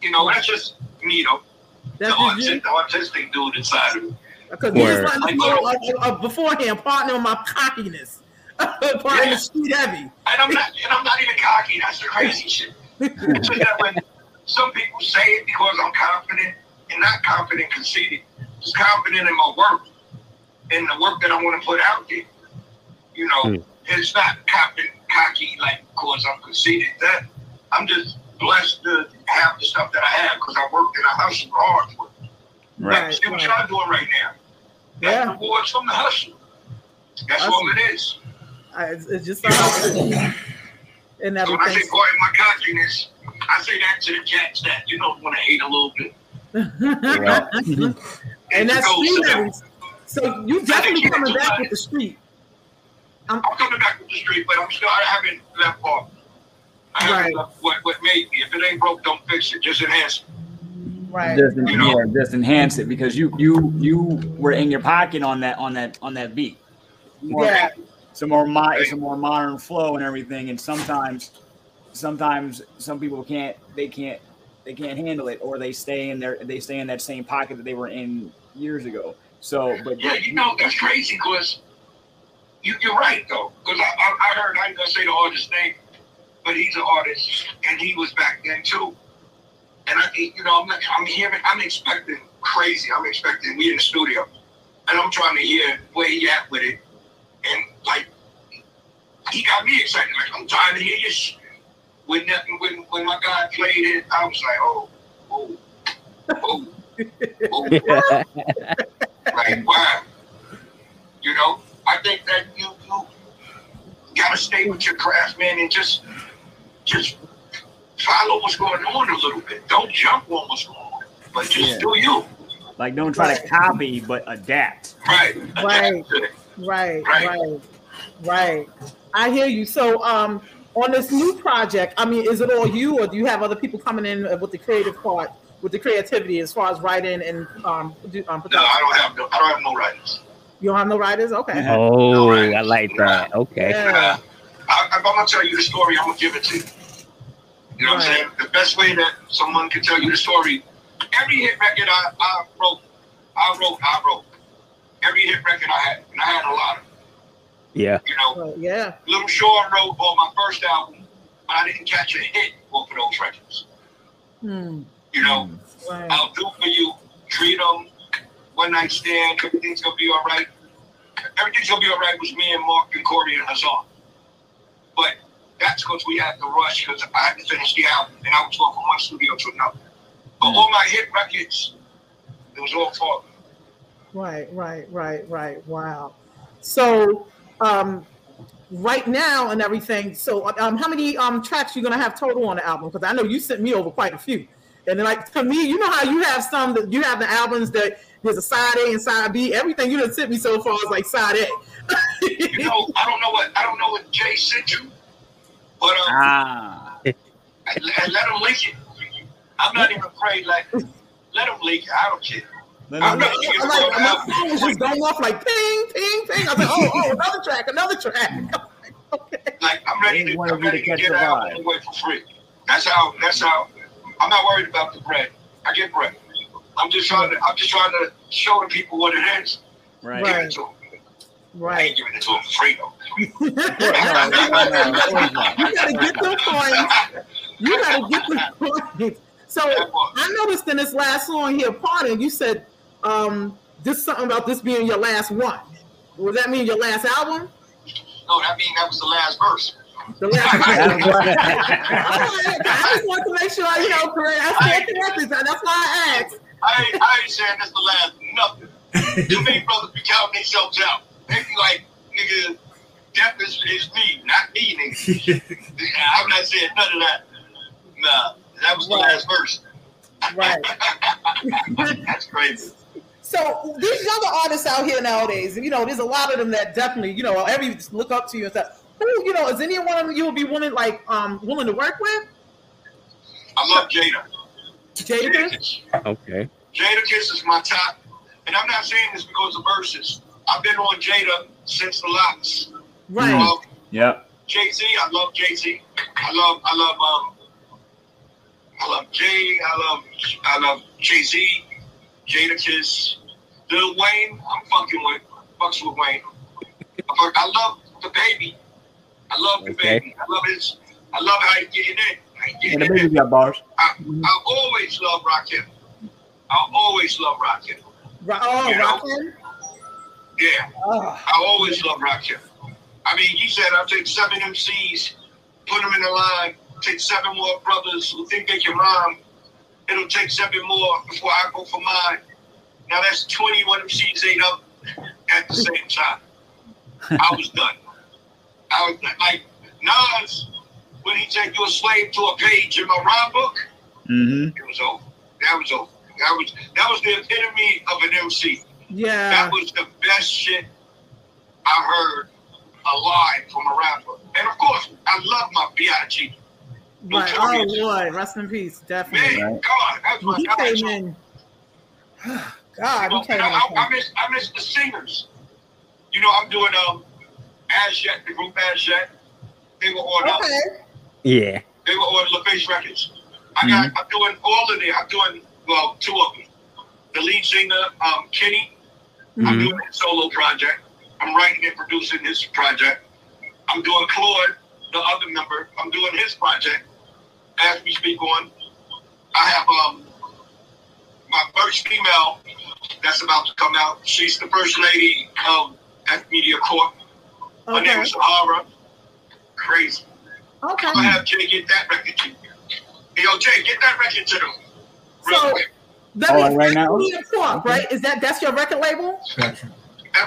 You know, that's just me though. That's the, just you? the artistic dude inside of me. Because you just Word. letting us know uh, beforehand, partner with my cockiness, partner Yeah. street heavy. And I'm not and I'm not even cocky. That's the crazy shit. It's just that when some people say it because I'm confident and not confident, conceited, just confident in my work and the work that I want to put out there. You know, hmm. it's not confident, cocky like because I'm conceited. That I'm just blessed to have the stuff that I have because I worked and I hustled hard for it. Right. See what y'all doing right now. That's rewards from the hustle. That's Hustle. all it is. I, it's, it's just and So when I say everything. part of my cockiness, I say that to the cats that you know want to hate a little bit. and that's street so- heavy. So you definitely coming back with the street. I'm coming back with the street, but I'm still I haven't left off. I haven't left what what made me. If it ain't broke, don't fix it. Just enhance it. Right. Just, yeah, just enhance it because you you you were in your pocket on that on that on that beat. More- Yeah. It's a more mo- it's a more modern flow and everything, and sometimes sometimes some people can't they can't they can't handle it or they stay in their they stay in that same pocket that they were in years ago. So, but Yeah, you know that's crazy because you, you're right though. Because I, I, I heard I ain't gonna say the artist's name, but he's an artist and he was back then too. And I, you know, I'm I'm hearing, I'm expecting crazy. I'm expecting we in the studio, and I'm trying to hear where he at with it, and like he got me excited. Like I'm trying to hear your shit. When that, when when my guy played it, I was like, oh, oh, oh, oh. like wow. You know, I think that you you gotta stay with your craft, man, and just just follow what's going on a little bit. Don't jump on what's going on, but just Yeah. do you. like don't try to copy, but adapt. Right. Right. Right, right, right. I hear you. So, um, on this new project, I mean, is it all you, or do you have other people coming in with the creative part, with the creativity as far as writing and um, do, um No, I don't have no I don't have no writers. You don't have no writers? Okay. Oh, I like that. Okay. Yeah. I, I'm gonna tell you the story, I'm gonna give it to you. You know what I'm saying? The best way that someone can tell you the story. Every hit record I, I wrote, I wrote, I wrote. Every hit record I had, and I had a lot of. them, Yeah. You know, yeah. Little Sean wrote on my first album, but I didn't catch a hit off of those records. Hmm. You know, Right. I'll do for you, treat them, one night stand, everything's gonna be all right. Everything's gonna be all right was me and Mark and Cory and Hassan. But that's because we had to rush because I had to finish the album and I was going from one studio to another. But all my hit records, it was all for Right, right, right, right. Wow. So, um, right now and everything. So, um, how many um tracks you gonna have total on the album? Because I know you sent me over quite a few. And then, like to me, you know how you have some that you have the albums that there's a side A and side B. Everything you done sent me so far is like side A. You know, I don't know what I don't know what Jay sent you, but um, Ah. and, and let him leak it. I'm not even afraid. Like, let him leak it. I don't care. Let I'm him- ready to get I'm the like, my phone was just going off like ping, ping, ping. I was like, oh, oh, another track, another track. Like I'm ready to, I'm you to to get the out vibe. away for free. That's how. That's how. I'm not worried about the bread. I get bread. I'm just trying to. I'm just trying to show the people what it is. Right. Give it to them. I Right. ain't giving it to them for free though. you gotta get the point. You gotta get the point. So I noticed in this last song here, Pardon, you said um this something about this being your last one. Does that mean your last album? No, that means that was the last verse. The last I just want to make sure you know correct. I said correctly. That's why I asked. I ain't, I ain't saying this the last nothing. Too many brothers be counting themselves out. They be like, nigga, death is, is me, not me, nigga. I'm not saying none of that. Nah, that was the last verse. Right. That's crazy. So these younger artists out here nowadays, you know, there's a lot of them that definitely, you know, every look up to you and stuff. Who, you know, is any one of them you would be willing, like, um, willing to work with? I love Jada. Jada? Kiss. Okay. Jadakiss is my top. And I'm not saying this because of verses. I've been on Jada since the locks. Right. Um, Yep. Jay Z, I love Jay Z. I love, I love, um, I love Jay. I love, I love Jay Z. Jadakiss, Lil Wayne. I'm fucking with, fucks with Wayne. I I love the baby. I love the Okay. baby. I love his. I love how he getting in. How he And getting the in. baby got bars. I, I always love Rakim. I always love Rakim. Ro- Oh, You know? Rakim? Yeah. Oh, I always love Rakim. I mean, he said I'll take seven MCs, put them in a line, take seven more brothers who think they can rhyme. It'll take seven more before I go for mine. Now that's 21 MCs ate up at the same time. I was done. Like Nas when he said you're a slave to a page in my rhyme book. Mm-hmm. It was over. That was over. That was that was the epitome of an MC. yeah. That was the best shit I heard alive from a rapper. And of course, I love my B.I.G. Right. Oh, Lord. Rest in peace. Definitely. Man, God, that's He came in. God, You know, came and I, in. I, I miss I miss the singers. You know, I'm doing um Az Yet, the group Az Yet. They were on Okay. Yeah. They were on LaFace Records. I got. I'm doing all of them. I'm doing well two of them. The lead singer, um, Kenny. I'm Mhm. doing his solo project. I'm writing and producing his project. I'm doing Claude, the other member. I'm doing his project as we speak on. I have um my first female that's about to come out. She's the first lady of F Media Corp. Her name is Sahara. Crazy. Okay. I'm gonna have Jay get that record to you. Hey, Yo, Jay, get that record to them. Real So quick. that means right F now? Media Corp, right? Is that that's your record label? F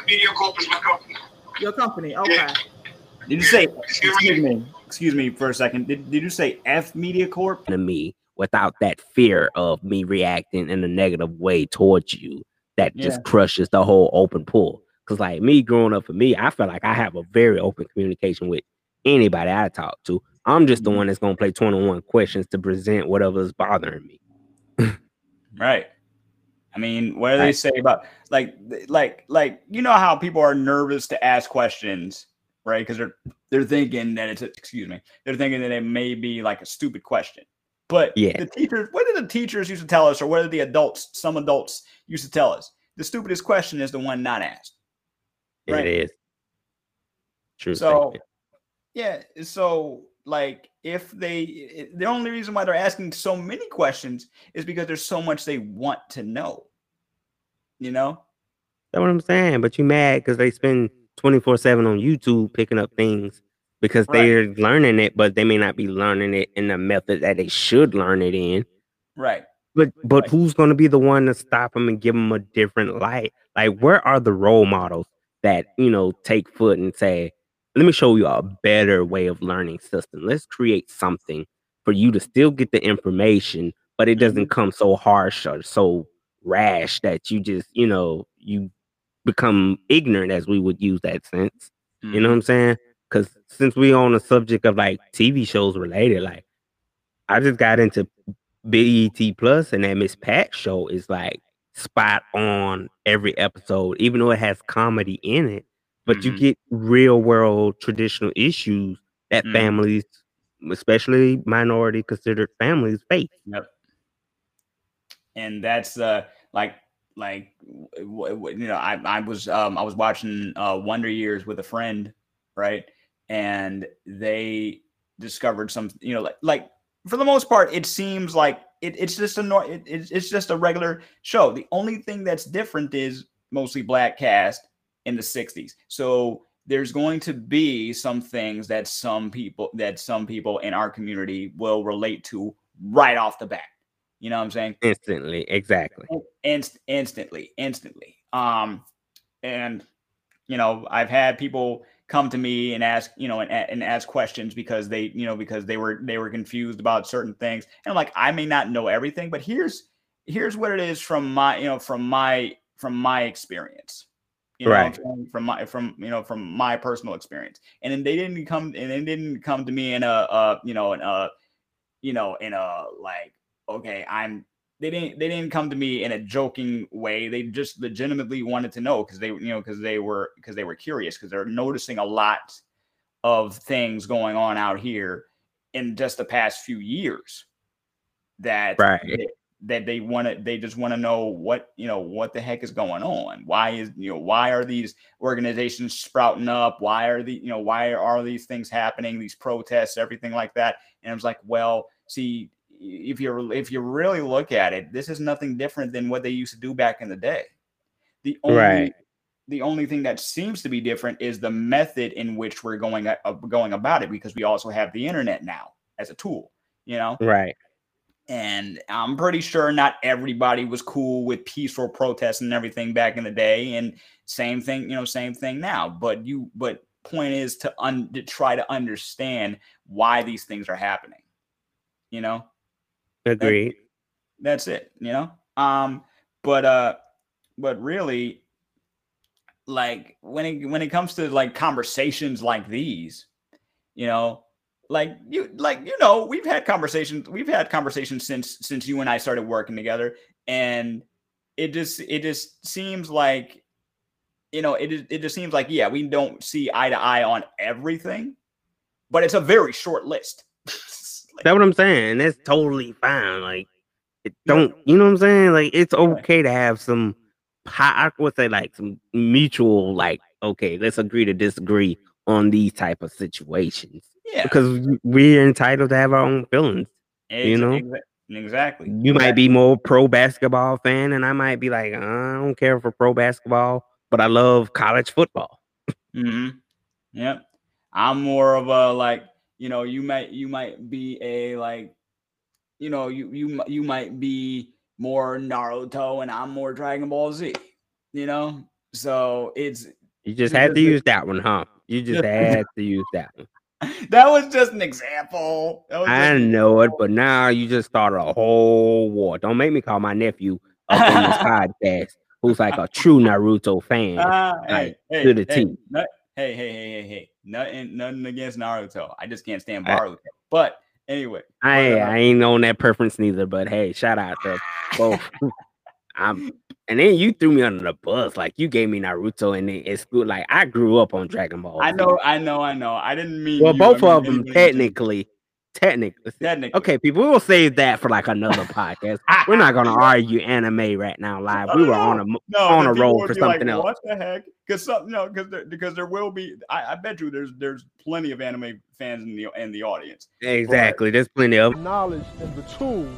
Media Corp is my company. Your company. Okay. Did you say? Excuse me. Excuse me for a second. Did, did you say F Media Corp? to me without that fear of me reacting in a negative way towards you that just crushes the whole open pool. Cause like me growing up for me, I feel like I have a very open communication with anybody I talk to. I'm just Mm-hmm. the one that's gonna play 21 questions to present whatever's bothering me. Right. I mean, what do they say about like like like you know how people are nervous to ask questions, right? Because they're they're thinking that it's excuse me, they're thinking that it may be like a stupid question. But Yeah. the teachers, what did the teachers used to tell us, or what did the adults, some adults used to tell us? The stupidest question is the one not asked. Right. It is. True. So, statement. yeah. So, like, if they, the only reason why they're asking so many questions is because there's so much they want to know. You know? That's what I'm saying. But you mad because they spend 24 7 on YouTube picking up things because Right. they're learning it, but they may not be learning it in the method that they should learn it in. Right. But but who's going to be the one to stop them and give them a different light? Like, where are the role models that you know take foot and say, "Let me show you a better way of learning system. Let's create something for you to still get the information, but it doesn't mm-hmm. come so harsh or so rash that you just you know you become ignorant, as we would use that sense. You know what mm-hmm. I'm saying? Because since we on the subject of like TV shows related, like I just got into BET Plus, and that Miss Pat show is like spot on every episode, even though it has comedy in it. But you get real world traditional issues that Mhm. families, especially minority considered families, face. Yep. And that's uh like like you know I I was um I was watching uh Wonder Years with a friend, right? And they discovered some you know like like for the most part it seems like it, it's just a nor- it, it's, it's just a regular show. The only thing that's different is mostly black cast in the 60s. So there's going to be some things that some people that some people in our community will relate to right off the bat. You know what I'm saying? Instantly, exactly. Inst- instantly, instantly. Um, and you know, I've had people come to me and ask, you know, and, and ask questions because they, you know, because they were they were confused about certain things. And I'm like, I may not know everything, but here's here's what it is from my, you know, from my from my experience. You know, Right. from my from you know from my personal experience. And then they didn't come and they didn't come to me in a uh you know in a you know in a like okay i'm they didn't they didn't come to me in a joking way. They just legitimately wanted to know because they you know because they were because they were curious because they're noticing a lot of things going on out here in just the past few years that Right. that, that they want to they just want to know what you know what the heck is going on. Why is you know why are these organizations sprouting up? Why are the you know why are these things happening these protests everything like that? And i was like well see if you're if you really look at it this is nothing different than what they used to do back in the day the only Right. the only thing that seems to be different is the method in which we're going uh, going about it because we also have the internet now as a tool you know Right. and I'm pretty sure not everybody was cool with peaceful protests and everything back in the day. And same thing, you know, same thing now. But you, but point is to un to try to understand why these things are happening. You know, Agreed. that's it. You know, um, but uh, but really, like when it when it comes to like conversations like these, you know, like you like you know we've had conversations we've had conversations since since you and I started working together and it just it just seems like you know it is- it just seems like yeah we don't see eye to eye on everything but it's a very short list That's what I'm saying. And that's totally fine. Like, it don't you know what I'm saying? Like, it's okay to have some. I would say like some mutual. Like, okay, let's agree to disagree on these type of situations. Yeah. because we're entitled to have our own feelings. you know, exa- exactly. you might be more pro basketball fan, and I might be like, I don't care for pro basketball, but I love college football. mm-hmm. Yep. I'm more of a like, you know, you might you might be a like, you know, you you you might be more Naruto and I'm more Dragon Ball Z. You know, so it's You just had to use that one, huh? You just had to use that one. that was just an example. I know it, but now you just started a whole war. Don't make me call my nephew up in this podcast, who's like a true Naruto fan, Ah, like hey, to the hey, T. hey, hey, hey, hey, hey, nothing, nothing against Naruto. I just can't stand I- Boruto. But anyway, I, but, uh, I ain't on that preference neither, but hey, shout out to both. I'm, and then you threw me under the bus, like you gave me Naruto, and then it's good. Like I grew up on Dragon Ball. I know, I know, I know. I didn't mean. Well, you, I both mean of them technically, technically, Technically. Okay, people, we will save that for like another podcast. We're not gonna argue anime right now live. We oh, were on a mo- No, on a roll for be like, something else. What the heck? Because something, no, because there, because there will be. I, I bet you there's there's plenty of anime fans in the in the audience. Exactly. There's plenty of. knowledge and the tools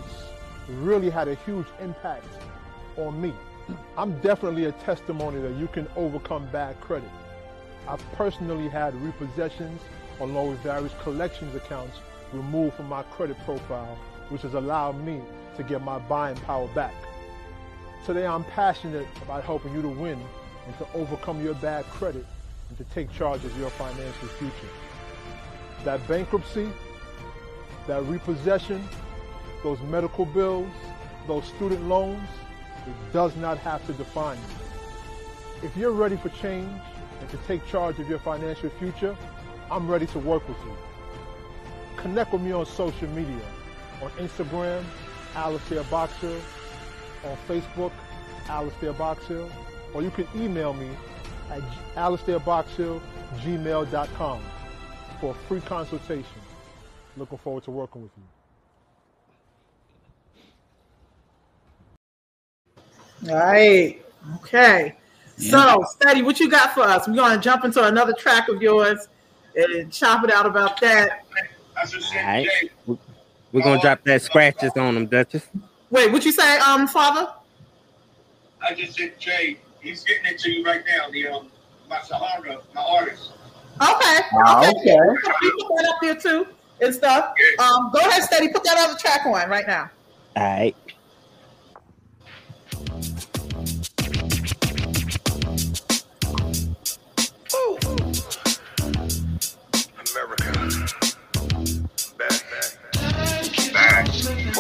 really had a huge impact on me. I'm definitely a testimony that you can overcome bad credit. I've personally had repossessions along with various collections accounts removed from my credit profile, which has allowed me to get my buying power back. Today I'm passionate about helping you to win and to overcome your bad credit and to take charge of your financial future. That bankruptcy, that repossession, those medical bills, those student loans, it does not have to define you. If you're ready for change and to take charge of your financial future, I'm ready to work with you. Connect with me on social media, on Instagram, Alistair Boxhill, on Facebook, Alistair Boxhill, or you can email me at alistairboxhill@gmail.com for a free consultation. Looking forward to working with you. All right. Okay. Yeah. So, Steady, what you got for us? We're going to jump into another track of yours and chop it out about that. I just All said, right, Jay, We- we're gonna drop that scratches on them, Duchess. Wait, what you say, um, Father? I just said, Jay, he's getting it to you right now. The um, my Sahara, my artist. Okay. Ah, okay. okay. You put that up there too and stuff. Um, go ahead, Steady. Put that other track on right now. All right.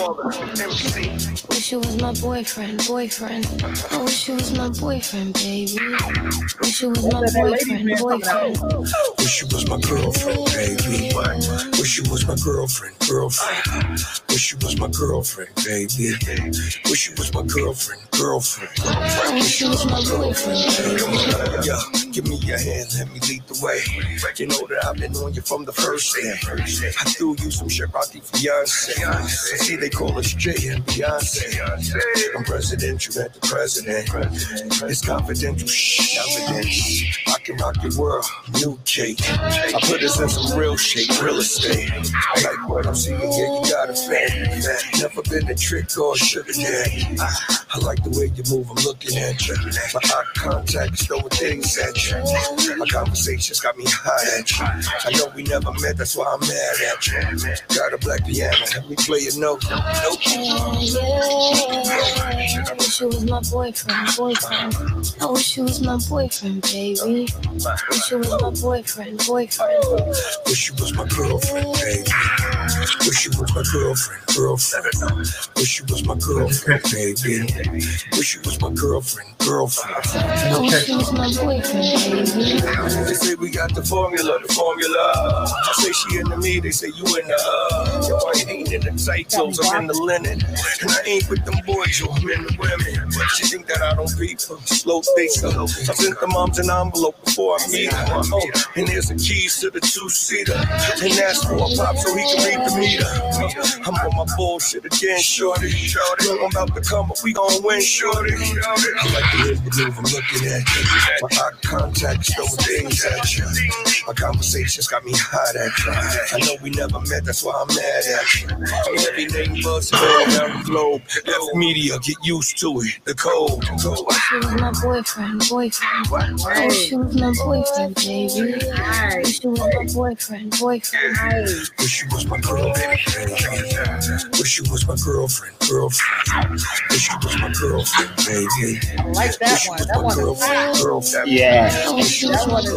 Wish you was my boyfriend, boyfriend. I wish you was my boyfriend, baby. Wish you was my boyfriend, boyfriend. Wish you was my girlfriend, baby. Wish you was my girlfriend, girlfriend. Wish you was my girlfriend, baby. Wish you was my girlfriend, girlfriend. I wish you was my boyfriend, baby. Yeah, give me your hand, let me lead the way. You know that I've been on you from the first day. I threw you some shit rocky fiance. See, they call us Jay and Beyonce. I'm presidential at the president. It's confidential, shh, evidence. I can rock your world, new cake. I put us in some real shape, real estate. I like what I'm seeing, yeah, you got a fan. Never been a trick or a sugar daddy. I like the way you move, I'm looking at you. My eye contact is throwing things at you. My conversations got me high at you. I know we never met, that's why I'm mad at you. Got a black piano, let me play a note. Nope. Yeah, I wish you was my boyfriend, boyfriend. I wish you was my boyfriend, baby. Wish you was my boyfriend, boyfriend. Wish you was my girlfriend, baby. Wish you was my girlfriend, girlfriend. Wish you was my girlfriend, baby. Wish you was my girlfriend, girlfriend. I wish you was my boyfriend, baby. baby. They say we got the formula, the formula. I say she into me, they say you in the uh. Yo, I ain't in the tight clothes, I'm in the linen. And I ain't with them boys, yo, I'm in the women. But she think that I don't beat her, slow thinker. I sent the moms an envelope before I meet her. Oh, and there's the keys to the two-seater. And that's for a pop so he can read the meter. I'm on my bullshit again, shorty. Know I'm about to come, but we gon' win, shorty. I like the way you move, I'm looking at you. My eye contact is throwing things at you. My conversations got me hot at you. I know we never met, that's why I'm mad at you. I'm every name buzz all down the globe. F media, get used to it. The. The code. She was my boyfriend, boyfriend. I wish she was my boyfriend, baby. I she was my boyfriend, boyfriend. Wish you was my girl, baby. Wish you was my girlfriend, girlfriend. Wish you was my girlfriend, baby. I like that one. That one is hot. Girlfriend. That one is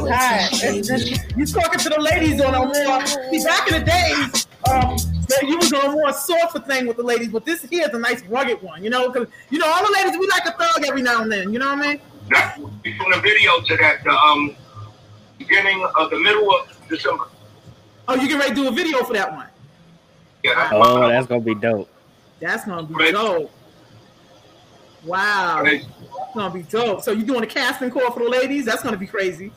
hot. You talking to the ladies on a more. See, back in the days, um, that you was on a more softer thing with the ladies, but this here is a nice rugged one. You know, because you know all the ladies we like a thug every now and then. You know what I mean? That, from the video to that, the um, beginning of the middle of December. Oh, you get ready to do a video for that one? Yeah, that's Oh, that's gonna be dope. That's gonna be dope. Wow, that's gonna be dope. So you doing a casting call for the ladies? That's gonna be crazy.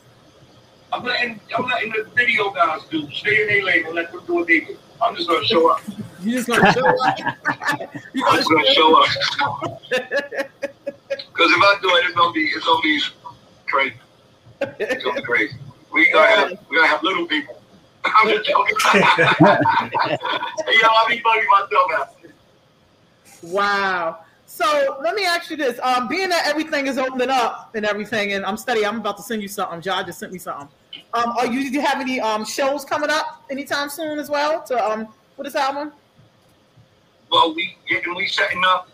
I'm letting I'm letting the video guys do. Stay in their lane and let them do what they do. I'm just gonna show up. You just gonna show up. you I'm just gonna show up. Because if I do it, it's gonna be it's gonna be crazy. It's gonna be crazy. We gotta have we gotta have little people. I'm just joking. you know, I be bugging myself out. Wow. So let me ask you this: um, being that everything is opening up and everything, and I'm studying, I'm about to send you something. John just sent me something. Um, are you do you have any um shows coming up anytime soon as well to um for this album? Well, we and we setting up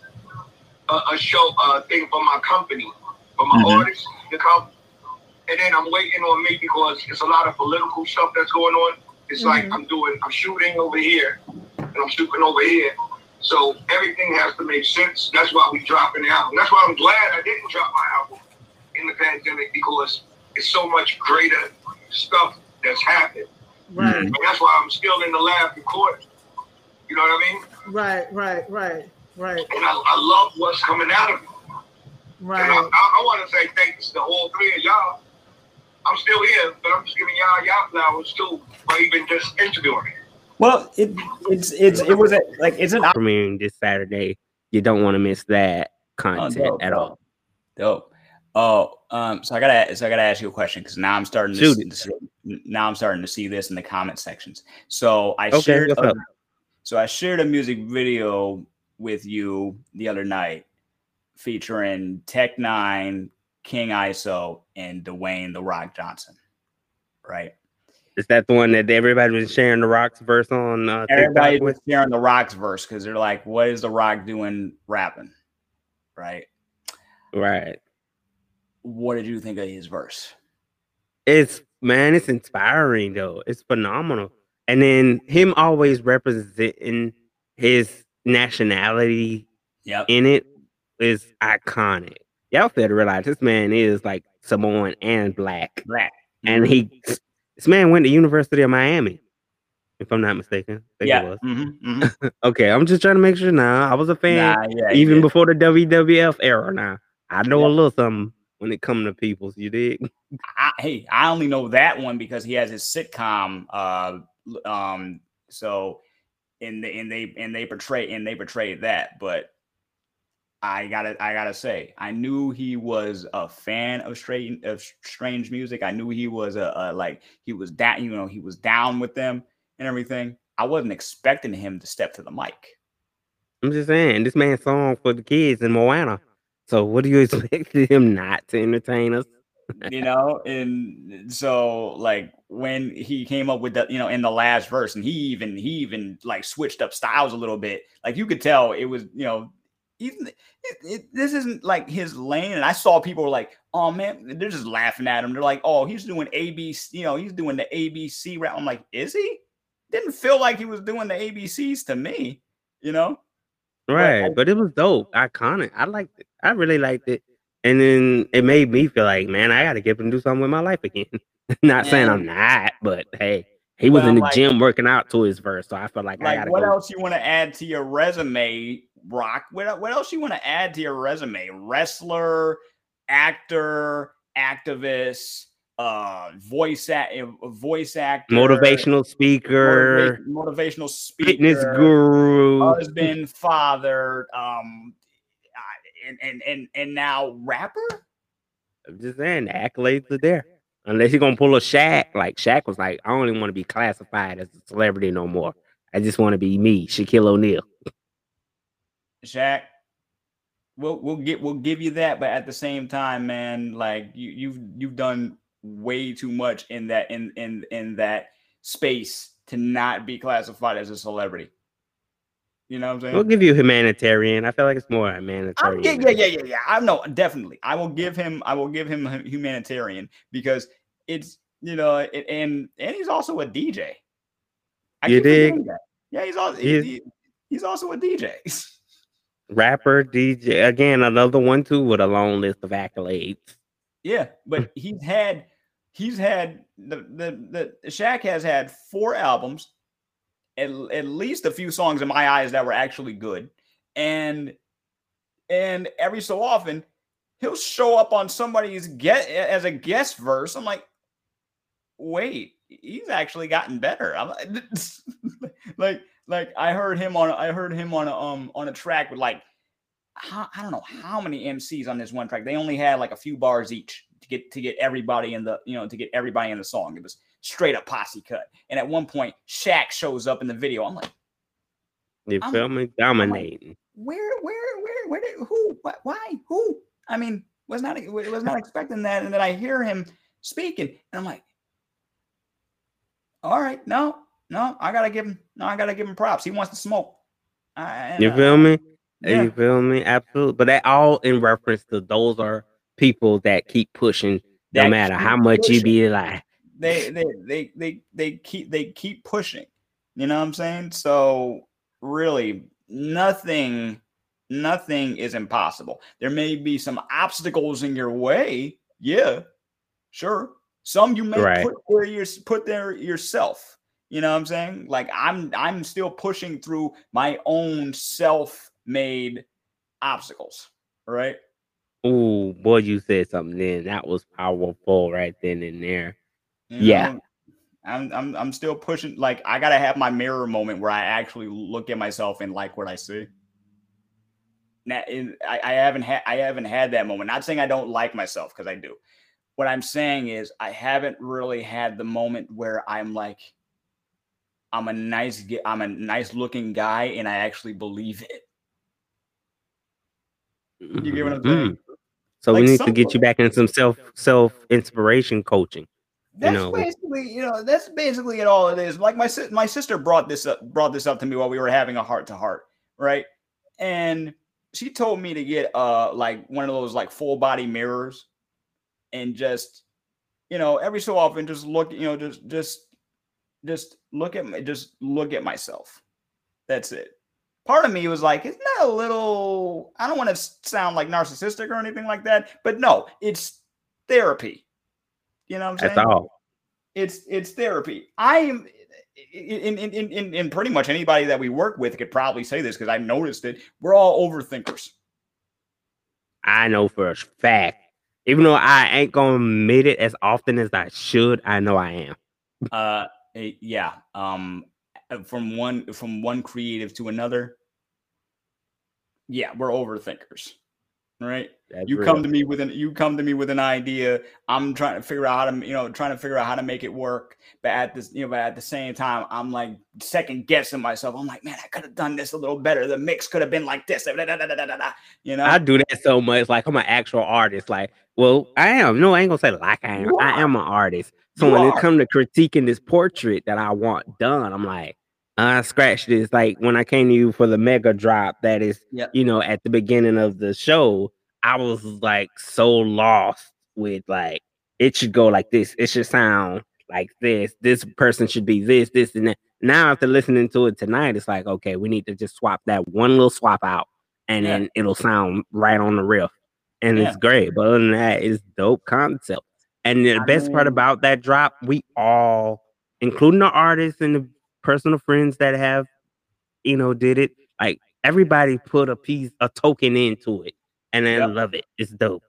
a, a show uh, thing for my company, for my Mhm. artists to come. And then I'm waiting on me because it's a lot of political stuff that's going on. It's like Mhm. I'm doing, I'm shooting over here and I'm shooting over here. So everything has to make sense. That's why we dropping the album. That's why I'm glad I didn't drop my album in the pandemic because it's so much greater stuff that's happened. Right. And that's why I'm still in the lab recording. You know what I mean? Right, right, right, right, And I, I love what's coming out of it. right. And I, I, I want to say thanks to all three of y'all. I'm still here, but I'm just giving y'all y'all flowers too, or even just interviewing me. Well, it it's it's it was a, like it's an Premiering this Saturday. You don't want to miss that content dope, at all. Dope. Oh, um, so I gotta so I gotta ask you a question because now I'm starting to see, to now I'm starting to see this in the comment sections. So I Okay, shared a, so I shared a music video with you the other night featuring Tech N9ne, King ISO, and Dwayne the Rock Johnson. Right. Is that the one that everybody was sharing the rocks verse on? Uh, Everybody was sharing the Rock's verse because they're like, "What is the Rock doing rapping?" Right. Right. What did you think of his verse? It's man, it's inspiring though. It's phenomenal. And then him always representing his nationality Yep. in it is iconic. Y'all fail to realize this man is like Samoan and black. Black. And he this man went to University of Miami, if I'm not mistaken. I think it Yeah. was. mhm, okay, I'm just trying to make sure now. I was a fan Nah, yeah, even did. before the WWF era now. I know a little something when it come to peoples, you dig? I, hey, I only know that one because he has his sitcom. Uh, um, so and they and they and they portray and they portrayed that, but I gotta I gotta say I knew he was a fan of strange of strange music. I knew he was a, a like he was down you know he was down with them and everything. I wasn't expecting him to step to the mic. I'm just saying, this man's song for the kids in Moana. So what do you expect him not to entertain us? you know and so like when he came up with the you know in the last verse and he even he even like switched up styles a little bit like you could tell it was you know even it, it, this isn't like his lane and i saw people were like oh man they're just laughing at him they're like oh he's doing abc you know he's doing the abc rap i'm like is he didn't feel like he was doing the abcs to me you know Right, but it was dope, iconic. I liked it. I really liked it. And then it made me feel like, man, I gotta get him to do something with my life again. not saying I'm not, but hey, he was Well, in the like- gym working out to his verse, so I felt like, I gotta what go. else you want to add to your resume, Rock? What, what else you want to add to your resume? Wrestler, actor, activist, uh, voice act, voice actor, Motivational speaker, motiva- motivational speaker, fitness guru. husband, father, um, and and and and now rapper. I'm just saying, the accolades are there. Unless you're gonna pull a Shaq, like Shaq was like, I don't even want to be classified as a celebrity no more. I just want to be me, Shaquille O'Neal. Shaq, we'll we'll get we'll give you that, but at the same time, man, like you you've you've done way too much in that in in in that space to not be classified as a celebrity. You know what I'm saying? We'll give you humanitarian. I feel like it's more humanitarian. yeah, yeah, yeah, yeah, yeah. I know definitely. I will give him. I will give him humanitarian because it's you know, it, and and he's also a DJ. I You dig? that. Yeah, he's also He is- he- he's also a DJ. Rapper, DJ, again, another one too with a long list of accolades. Yeah, but hmm. he's had he's had the the the Shaq has had four albums, at, at least a few songs in my eyes that were actually good, and and every so often he'll show up on somebody's get as a guest verse. I'm like, wait, he's actually gotten better. I'm like, like like I heard him on I heard him on a, um on a track with like how, I don't know how many MCs on this one track. They only had like a few bars each to get to get everybody in the you know to get everybody in the song. It was straight up posse cut. And at one point, Shaq shows up in the video. I'm like, You I'm- feel me? Dominating. where where where where did who what, why who? I mean, was not was not expecting that. And then I hear him speaking, and I'm like, all right, no, no, I gotta give him no, I gotta give him props. He wants to smoke. I, You feel uh, me? yeah. You feel me? Absolutely. But that all in reference to those are people that keep pushing no That matter how much you be like. they they they they they keep they keep pushing. You know what I'm saying? So really nothing nothing is impossible. There may be some obstacles in your way. Yeah. Sure. Some you may Right. put there your, put there yourself. You know what I'm saying? Like I'm I'm still pushing through my own self-made obstacles, right? Oh boy, you said something then. That was powerful right then and there. You Yeah. know, I'm I'm I'm still pushing. Like I gotta have my mirror moment where I actually look at myself and like what I see. Now, I, I haven't had I haven't had that moment. Not saying I don't like myself because I do. What I'm saying is I haven't really had the moment where I'm like, I'm a nice I'm a nice looking guy and I actually believe it. You get what I'm saying? Mm. So Like we need to get you back in some self self inspiration coaching. That's you know, basically, you know, that's basically it. All it is. Like my my sister brought this up brought this up to me while we were having a heart to heart, right? And she told me to get uh like one of those like full body mirrors, and just you know every so often just look, you know, just just just look at my just look at myself. That's it. Part of me was like, isn't that a little? I don't want to sound like narcissistic or anything like that, but no, it's therapy. You know what I'm saying? That's all. it's it's therapy. I am in in, in in in pretty much anybody that we work with could probably say this because I've noticed it. We're all overthinkers. I know for a fact. Even though I ain't gonna admit it as often as I should, I know I am. Uh, eh, yeah. Um, uh, from one from one creative to another. Yeah, we're overthinkers, right? That's you real. come to me with an you come to me with an idea. I'm trying to figure out how to you know trying to figure out how to make it work. But at this you know, but at the same time, I'm like second guessing myself. I'm like, man, I could have done this a little better. The mix could have been like this. da, da, da, da, da, da, da," You know, I do that so much. Like I'm an actual artist. Like, well, I am. No, I ain't gonna say like I am. I am an artist. So You when are. it come to critiquing this portrait that I want done, I'm like, I scratch this. Like when I came to you for the mega drop, that is, Yep. you know, at the beginning of the show, I was like so lost with like it should go like this. It should sound like this. This person should be this, this, and that. Now after listening to it tonight, it's like, okay, we need to just swap that one little swap out, and Yeah. then it'll sound right on the riff. and Yeah. it's great. But other than that, it's dope concept. And the I best part about that drop, we all, including the artists and the personal friends that have, you know, did it. Like everybody put a piece, a token into it, and I Yep. love it. It's dope.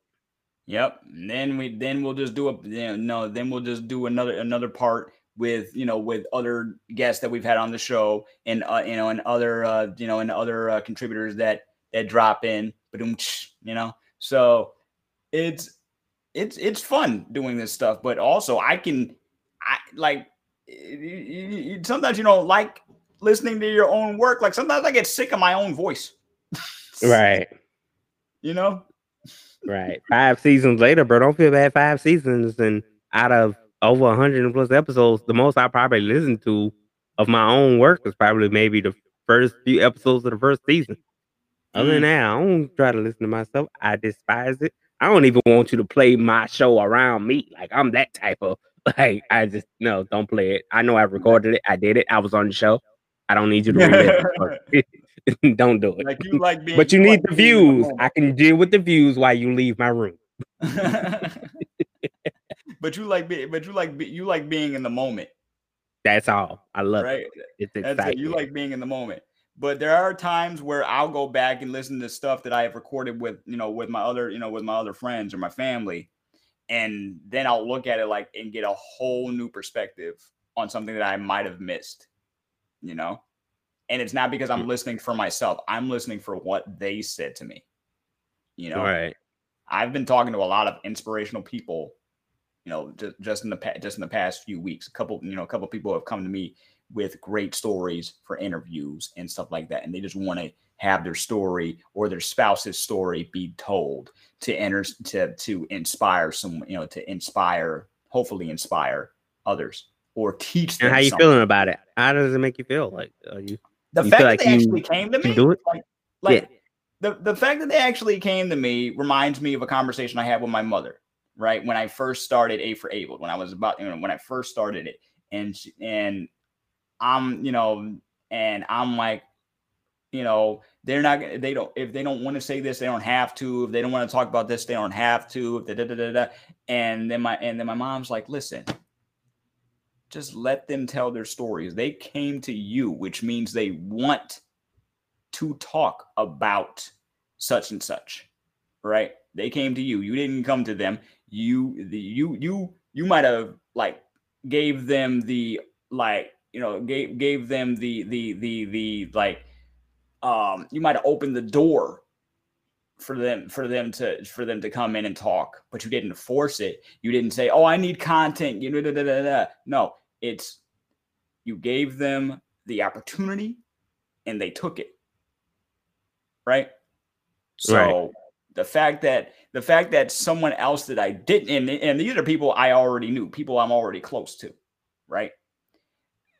Yep. And then we then we'll just do a you know, no, then we'll just do another another part with you know with other guests that we've had on the show and uh, you know and other uh, you know and other uh, contributors that that drop in, but you know. So it's it's it's fun doing this stuff, but also I can I like y- y- y- sometimes you know like listening to your own work. Like sometimes I get sick of my own voice. Right. You know. Right. Five seasons later, bro. Don't feel bad. Five seasons and out of over 100 plus episodes, the most I probably listened to of my own work is probably maybe the first few episodes of the first season. Other than Mm. that, I don't try to listen to myself. I despise it. I don't even want you to play my show around me. Like I'm that type of like I just no, don't play it. I know I recorded it. I did it. I was on the show. I don't need you to relive it. don't do it. Like you like being, but you need the views. I can deal with the views while you leave my room. but you like be, but you like be, you like being in the moment, That's all. I love right? it. It's That's it. exciting. You like being in the moment. But there are times where I'll go back and listen to stuff that I have recorded with, you know, with my other, you know, with my other friends or my family. And then I'll look at it like and get a whole new perspective on something that I might have missed, you know? And it's not because I'm mm. listening for myself. I'm listening for what they said to me. You know, Right. I've been talking to a lot of inspirational people, you know, just just in the past just in the past few weeks. A couple, you know, a couple people have come to me with great stories for interviews and stuff like that, and they just want to have their story or their spouse's story be told to enter to to inspire some, you know, to inspire, hopefully inspire others or teach them. And how you something. feeling about it? How does it make you feel? Like are you The you fact that they actually came to me, do it? like, like the the fact that they actually came to me reminds me of a conversation I had with my mother, right? When I first started A for Able, when I was about, you know, when I first started it, and she, and I'm, you know, and I'm like, you know, they're not, they don't, if they don't want to say this, they don't have to. If they don't want to talk about this, they don't have to. Da, da, da, da, da. And then my, and then my mom's like, listen, just let them tell their stories. They came to you, which means they want to talk about such and such, right? They came to you. You didn't come to them. You, the, you, you, you might have like gave them the like, you know, gave gave them the the the the like, um, you might have opened the door for them for them to for them to come in and talk, but you didn't force it. You didn't say, "Oh, I need content." You know, da, da, da, da. no, it's you gave them the opportunity and they took it right so Right. the fact that the fact that someone else that i didn't and, and these are people i already knew people i'm already close to right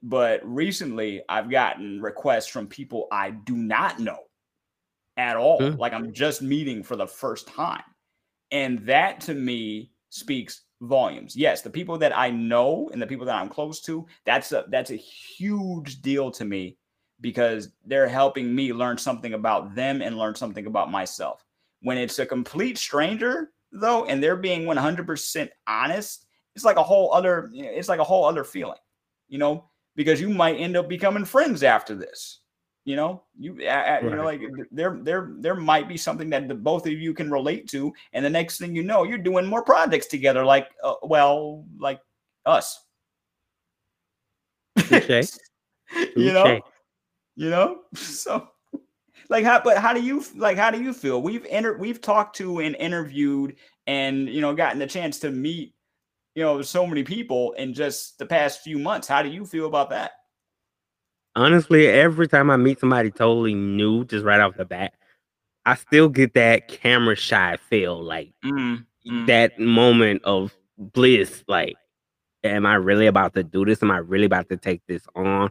but recently i've gotten requests from people i do not know at all. Hmm. like i'm just meeting for the first time. And that to me speaks volumes. Yes the people that i know and the people that i'm close to that's a that's a huge deal to me because they're helping me learn something about them and learn something about myself. When it's a complete stranger though and they're being 100% honest it's like a whole other it's like a whole other feeling you know because you might end up becoming friends after this you know? You you know like there there there might be something that the both of you can relate to and the next thing you know you're doing more projects together like uh, well like us. You know? You know? So like how but how do you like how do you feel? We've entered we've talked to and interviewed and you know gotten the chance to meet you know so many people in just the past few months how do you feel about that honestly, every time I meet somebody totally new, just right off the bat, I still get that camera shy feel, like Mm-hmm. that moment of bliss. Like, am I really about to do this? Am I really about to take this on?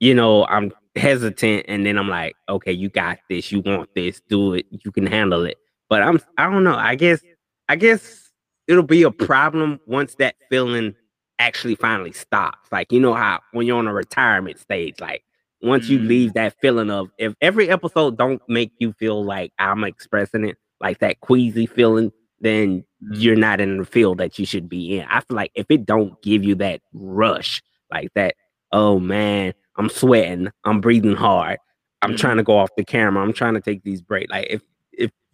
You know, I'm hesitant, and then I'm like, okay, you got this. You want this? Do it. You can handle it. But I'm, I don't know. I guess, I guess it'll be a problem once that feeling actually finally stops. Like, you know how when you're on a retirement stage, like once you mm-hmm. leave that feeling of if every episode don't make you feel like I'm expressing it, like that queasy feeling, then mm-hmm. you're not in the field that you should be in. I feel like if it don't give you that rush, like that, oh man, I'm sweating, I'm breathing hard, I'm trying to go off the camera, I'm trying to take these breaks. Like if if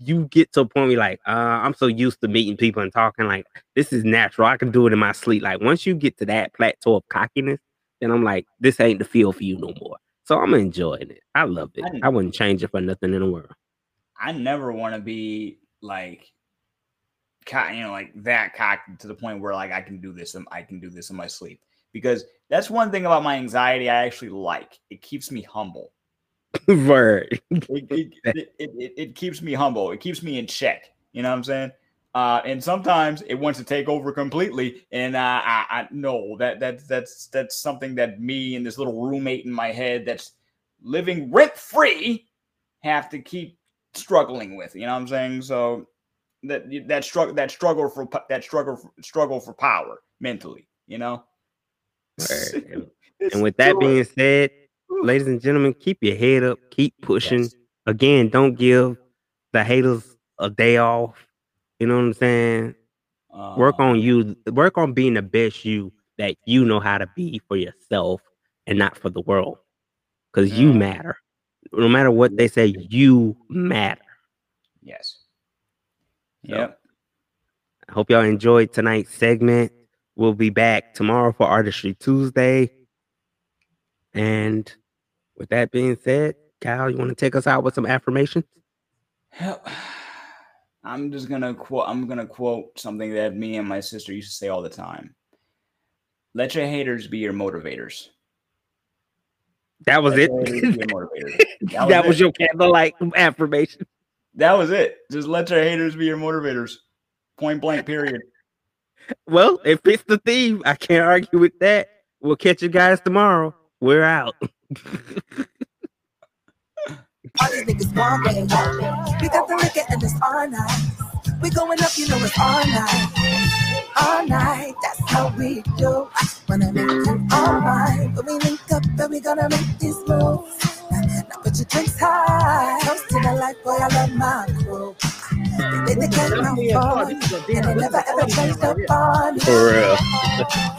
you get to a point where you're like, uh, I'm so used to meeting people and talking, like this is natural. I can do it in my sleep. Like once you get to that plateau of cockiness, then I'm like, this ain't the feel for you no more. So I'm enjoying it. I love it. I wouldn't change it for nothing in the world. I never want to be like, you know, like that cocky to the point where like I can do this and I can do this in my sleep because that's one thing about my anxiety I actually like. It keeps me humble. Word. It, it, it, it, it keeps me humble. It keeps me in check. You know what I'm saying? Uh, and sometimes it wants to take over completely. And uh, I, I know that that's that's that's something that me and this little roommate in my head that's living rent free have to keep struggling with. You know what I'm saying? So that that struggle that struggle for that struggle for, struggle for power mentally. You know. And, and with that being said, ladies and gentlemen, keep your head up, keep pushing. Again, don't give the haters a day off. You know what I'm saying? work Uh, on you, work on being the best you that you know how to be for yourself and not for the world. Because you matter. No matter what they say, you matter. Yes. So, Yep. I hope y'all enjoyed tonight's segment. We'll be back tomorrow for Artistry Tuesday. And with that being said, Kyle, you want to take us out with some affirmations? Hell, I'm just gonna quote. I'm gonna quote something that me and my sister used to say all the time. Let your haters be your motivators. That was Let it. your your motivators. that was, it. your candlelight affirmation. That was it. Just let your haters be your motivators. Point blank. Period. Well, it fits the theme. I can't argue with that. We'll catch you guys tomorrow. We're out. All these niggas want me. We got the liquor and it's all night. We going up, you know it's all night. All night, that's how we do. Wanna make you all mine. When we link up and we gonna make these moves. Now put your drinks high. Toast to the life, boy, I love my crew. They think they can't no. And they never ever changed up on me. For real.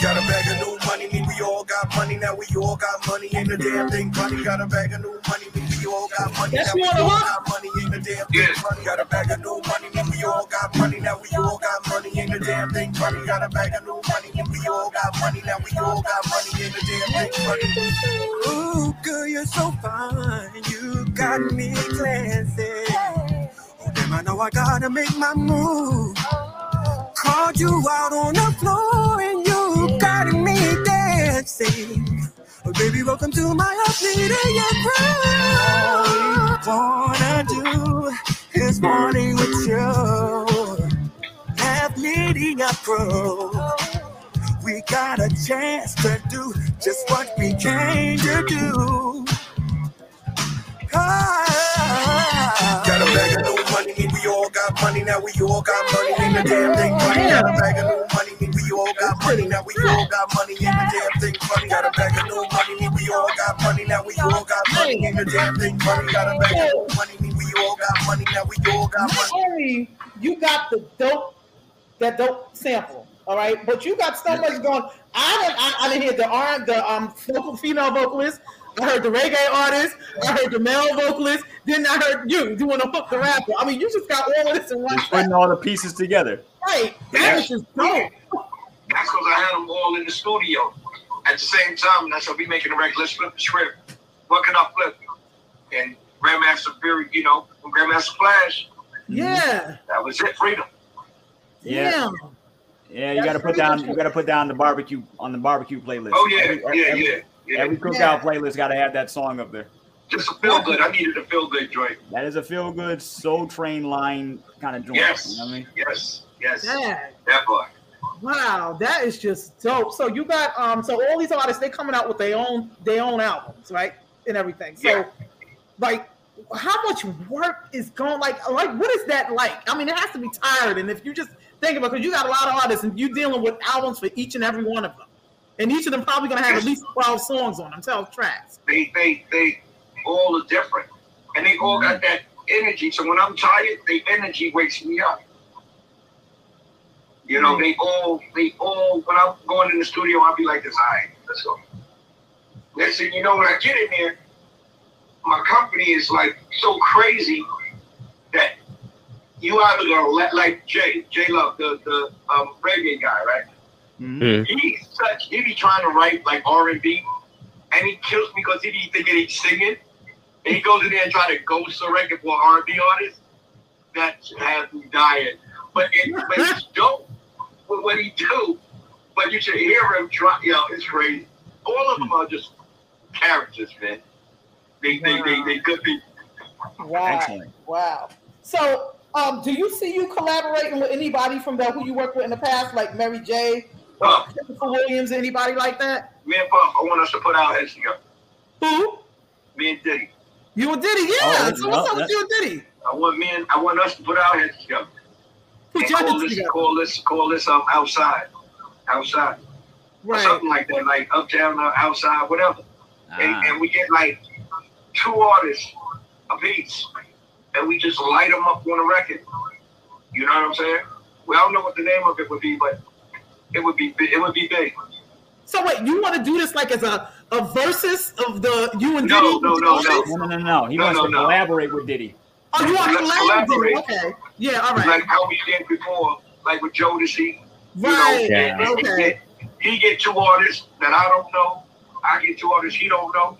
Got a bag of new money, mean we all got money. Now we all got money. Ain't a damn thing funny. Got a bag of new money, mean we all got money. That's Now we all got money. Ain't a damn thing funny. Got a bag of new money, mean we all got money. Now we all got money. Ain't a damn thing funny. Got a bag of new money, mean we all got money. Now we all got money. Ain't a damn thing funny. Ooh, girl, you're so fine. You got me classy. I know I gotta make my move. Called you out on the floor and you got me dancing. Baby, welcome to my upbeat All we wanna do is party with you. Have media pro. We got a chance to do just what we came to do. Ah. Got a bag of new money, got money. Now we all got money. Ain't a damn thing funny. Got a bag of new money, mean we all got money. Now we all got money. Ain't a damn thing funny. Got a bag of new money, mean we all got money. Now we all got money. Ain't a damn thing funny. Got a bag of new money, mean we all got money. Now we all got Not money. only you got the dope, that dope sample, all right, but you got so much going. I didn't, I, I didn't hear the R, the um vocal, female vocalist. I heard the reggae artist. I heard the male vocalist. Then I heard you doing the hook, the rapper. I mean, you just got all of this in one Just track. putting all the pieces together. Right. That is just dope. That's because I had them all in the studio at the same time. And I said, we making a record. Let's flip the script. What can I flip? And Grandmaster Fury, you know, Grandmaster Flash. Yeah. That was it. Freedom. Yeah. Yeah, you got to put down. You got to put down the barbecue on the barbecue playlist. Oh, yeah, Every, yeah, every, yeah, yeah. Every cookout Yeah. playlist got to have that song up there. Just a feel good. I needed a feel good joint. That is a feel good soul train line kind of joint. Yes. You know what I mean? Yes. Yes. Yeah. That part. Wow, that is just dope. So you got um, so all these artists they coming out with their own their own albums, right, and everything. So, like, how much work is going? Like, like what is that like? I mean, it has to be tired. And if you just think about, because you got a lot of artists and you dealing with albums for each and every one of them, and each of them probably gonna have at least twelve songs on them, twelve tracks. They they they all are different, and they all got that energy. So when I'm tired, the energy wakes me up. You know, they all, they all, when I'm going in the studio, I'll be like this, all right, let's go. Thing you know, when I get in there, my company is like so crazy that you either gonna let like Jay, Jay Love, the the um, reggae guy, right? Mhm. He's such he be trying to write like R and B, and he kills me because he be thinking he's singing, and he goes in there and try to ghost a record for R and B artists. That has me dying, but it, but it's dope with what he do. But you should hear him try. You know, it's crazy. All of them are just characters, man. They they they, they could be. Wow. Wow. So, um, do you see you collaborating with anybody from the who you worked with in the past, like Mary J, or Christopher Williams, anybody like that? Me and Puff, I want us to put out heads together. Who? Me and Diddy. You and Diddy, yeah. Oh, so what's yeah, up with you and Diddy? I want me and I want us to put out heads together. Put and call this, together. call this, call this um outside, outside, or Right. something like that, like uptown, or outside, whatever. Ah. And, and we get like two artists a piece, and we just light them up on a record. You know what I'm saying? We don't know what the name of it would be, but it would be bi- it would be big. So wait, you want to do this like as a a versus of the you and No, Diddy? no, no, no. No, no, no, no. He No, wants no, to no. collaborate with Diddy. Oh, you want to Let's collaborate? collaborate. Okay. Yeah. All right. Like how we did before, like with Jodeci. You Right, know, yeah. and he okay. get- He get two artists that I don't know. I get two artists he don't know.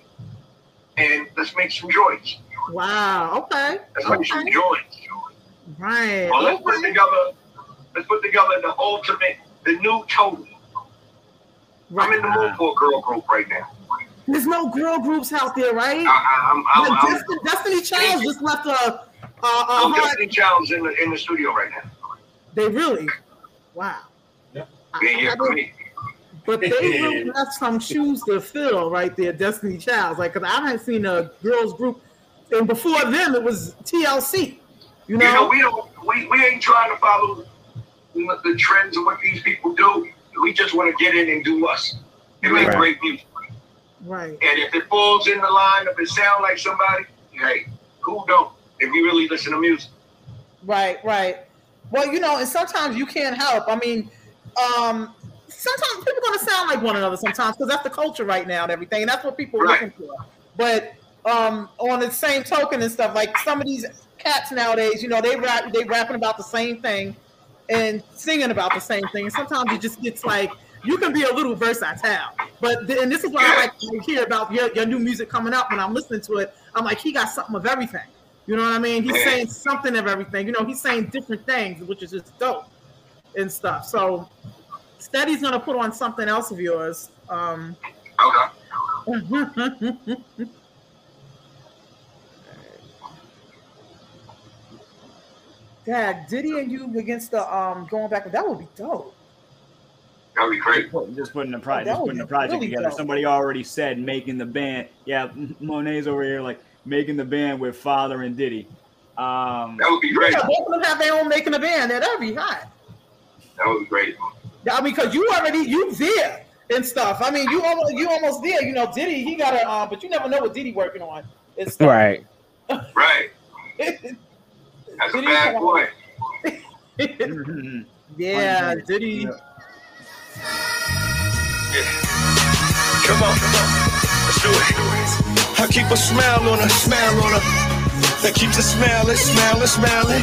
And let's make some joints. Wow. Okay. Let's make some Okay. joints. Right. Well, let's put together. Let's put together the ultimate, the new total. I'm in the mood for a girl group right now. There's no girl groups out there, right? I, I, I'm, I'm, Like I'm, Destiny, Destiny Child just left a, a, a I'm hard. Destiny Child's in the in the studio right now. They really, wow. Yeah, yeah, for me. But they really left some shoes to fill right there, Destiny Childs. Like, cause I haven't seen a girls group, and before them it was TLC. You know, You know, we don't. We, we ain't trying to follow the, the trends of what these people do. We just want to get in and do us and make Right. great music. right? And if it falls in the line, if it sound like somebody, hey, who don't? If you really listen to music. Right, right. Well, you know, and sometimes you can't help. I mean, um, sometimes people gonna sound like one another sometimes because that's the culture right now and everything, and that's what people are Right. looking for. But um, on the same token and stuff, like some of these cats nowadays, you know, they rap, they rapping about the same thing and singing about the same thing. And sometimes it just gets like you can be a little versatile. But th- and this is why I like to hear about your, your new music coming out. When I'm listening to it, I'm like, he got something of everything. You know what I mean? He's saying something of everything. You know, he's saying different things, which is just dope and stuff. So Steady's gonna put on something else of yours. Um, Okay. Dad, Diddy and you against the um going back. That would be dope. That'd be great. Just putting the project, that just putting the project really together. dope. Somebody already said making the band. Yeah, Monet's over here like making the band with Father and Diddy. Um, That would be great. Yeah, both of them have their own making a band. That'd be hot. That would be great. I mean, because you already you there and stuff. I mean, you almost you almost there. You know, Diddy he got a, uh, but you never know what Diddy working on. It's Right. Right. That's a bad boy. yeah, Diddy. Come on, come on, let's do it. I keep a smile on her, smile on her. That keeps her smiling, smiling, smiling.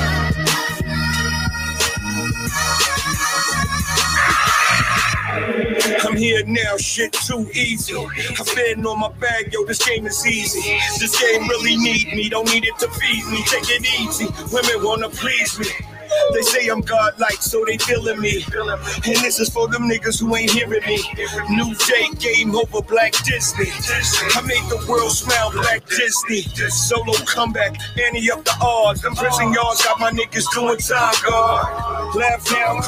I'm here now, shit too easy. I've been on my bag, yo, this game is easy. This game really need me, don't need it to feed me. Take it easy, women wanna please me. They say I'm godlike, so they feeling me. And this is for them niggas who ain't hearing me. New day, game over Black Disney. I made the world smile, Black Disney. Solo comeback, Annie up the odds. Them prison yards got my niggas doing time, God. Laugh now, cry.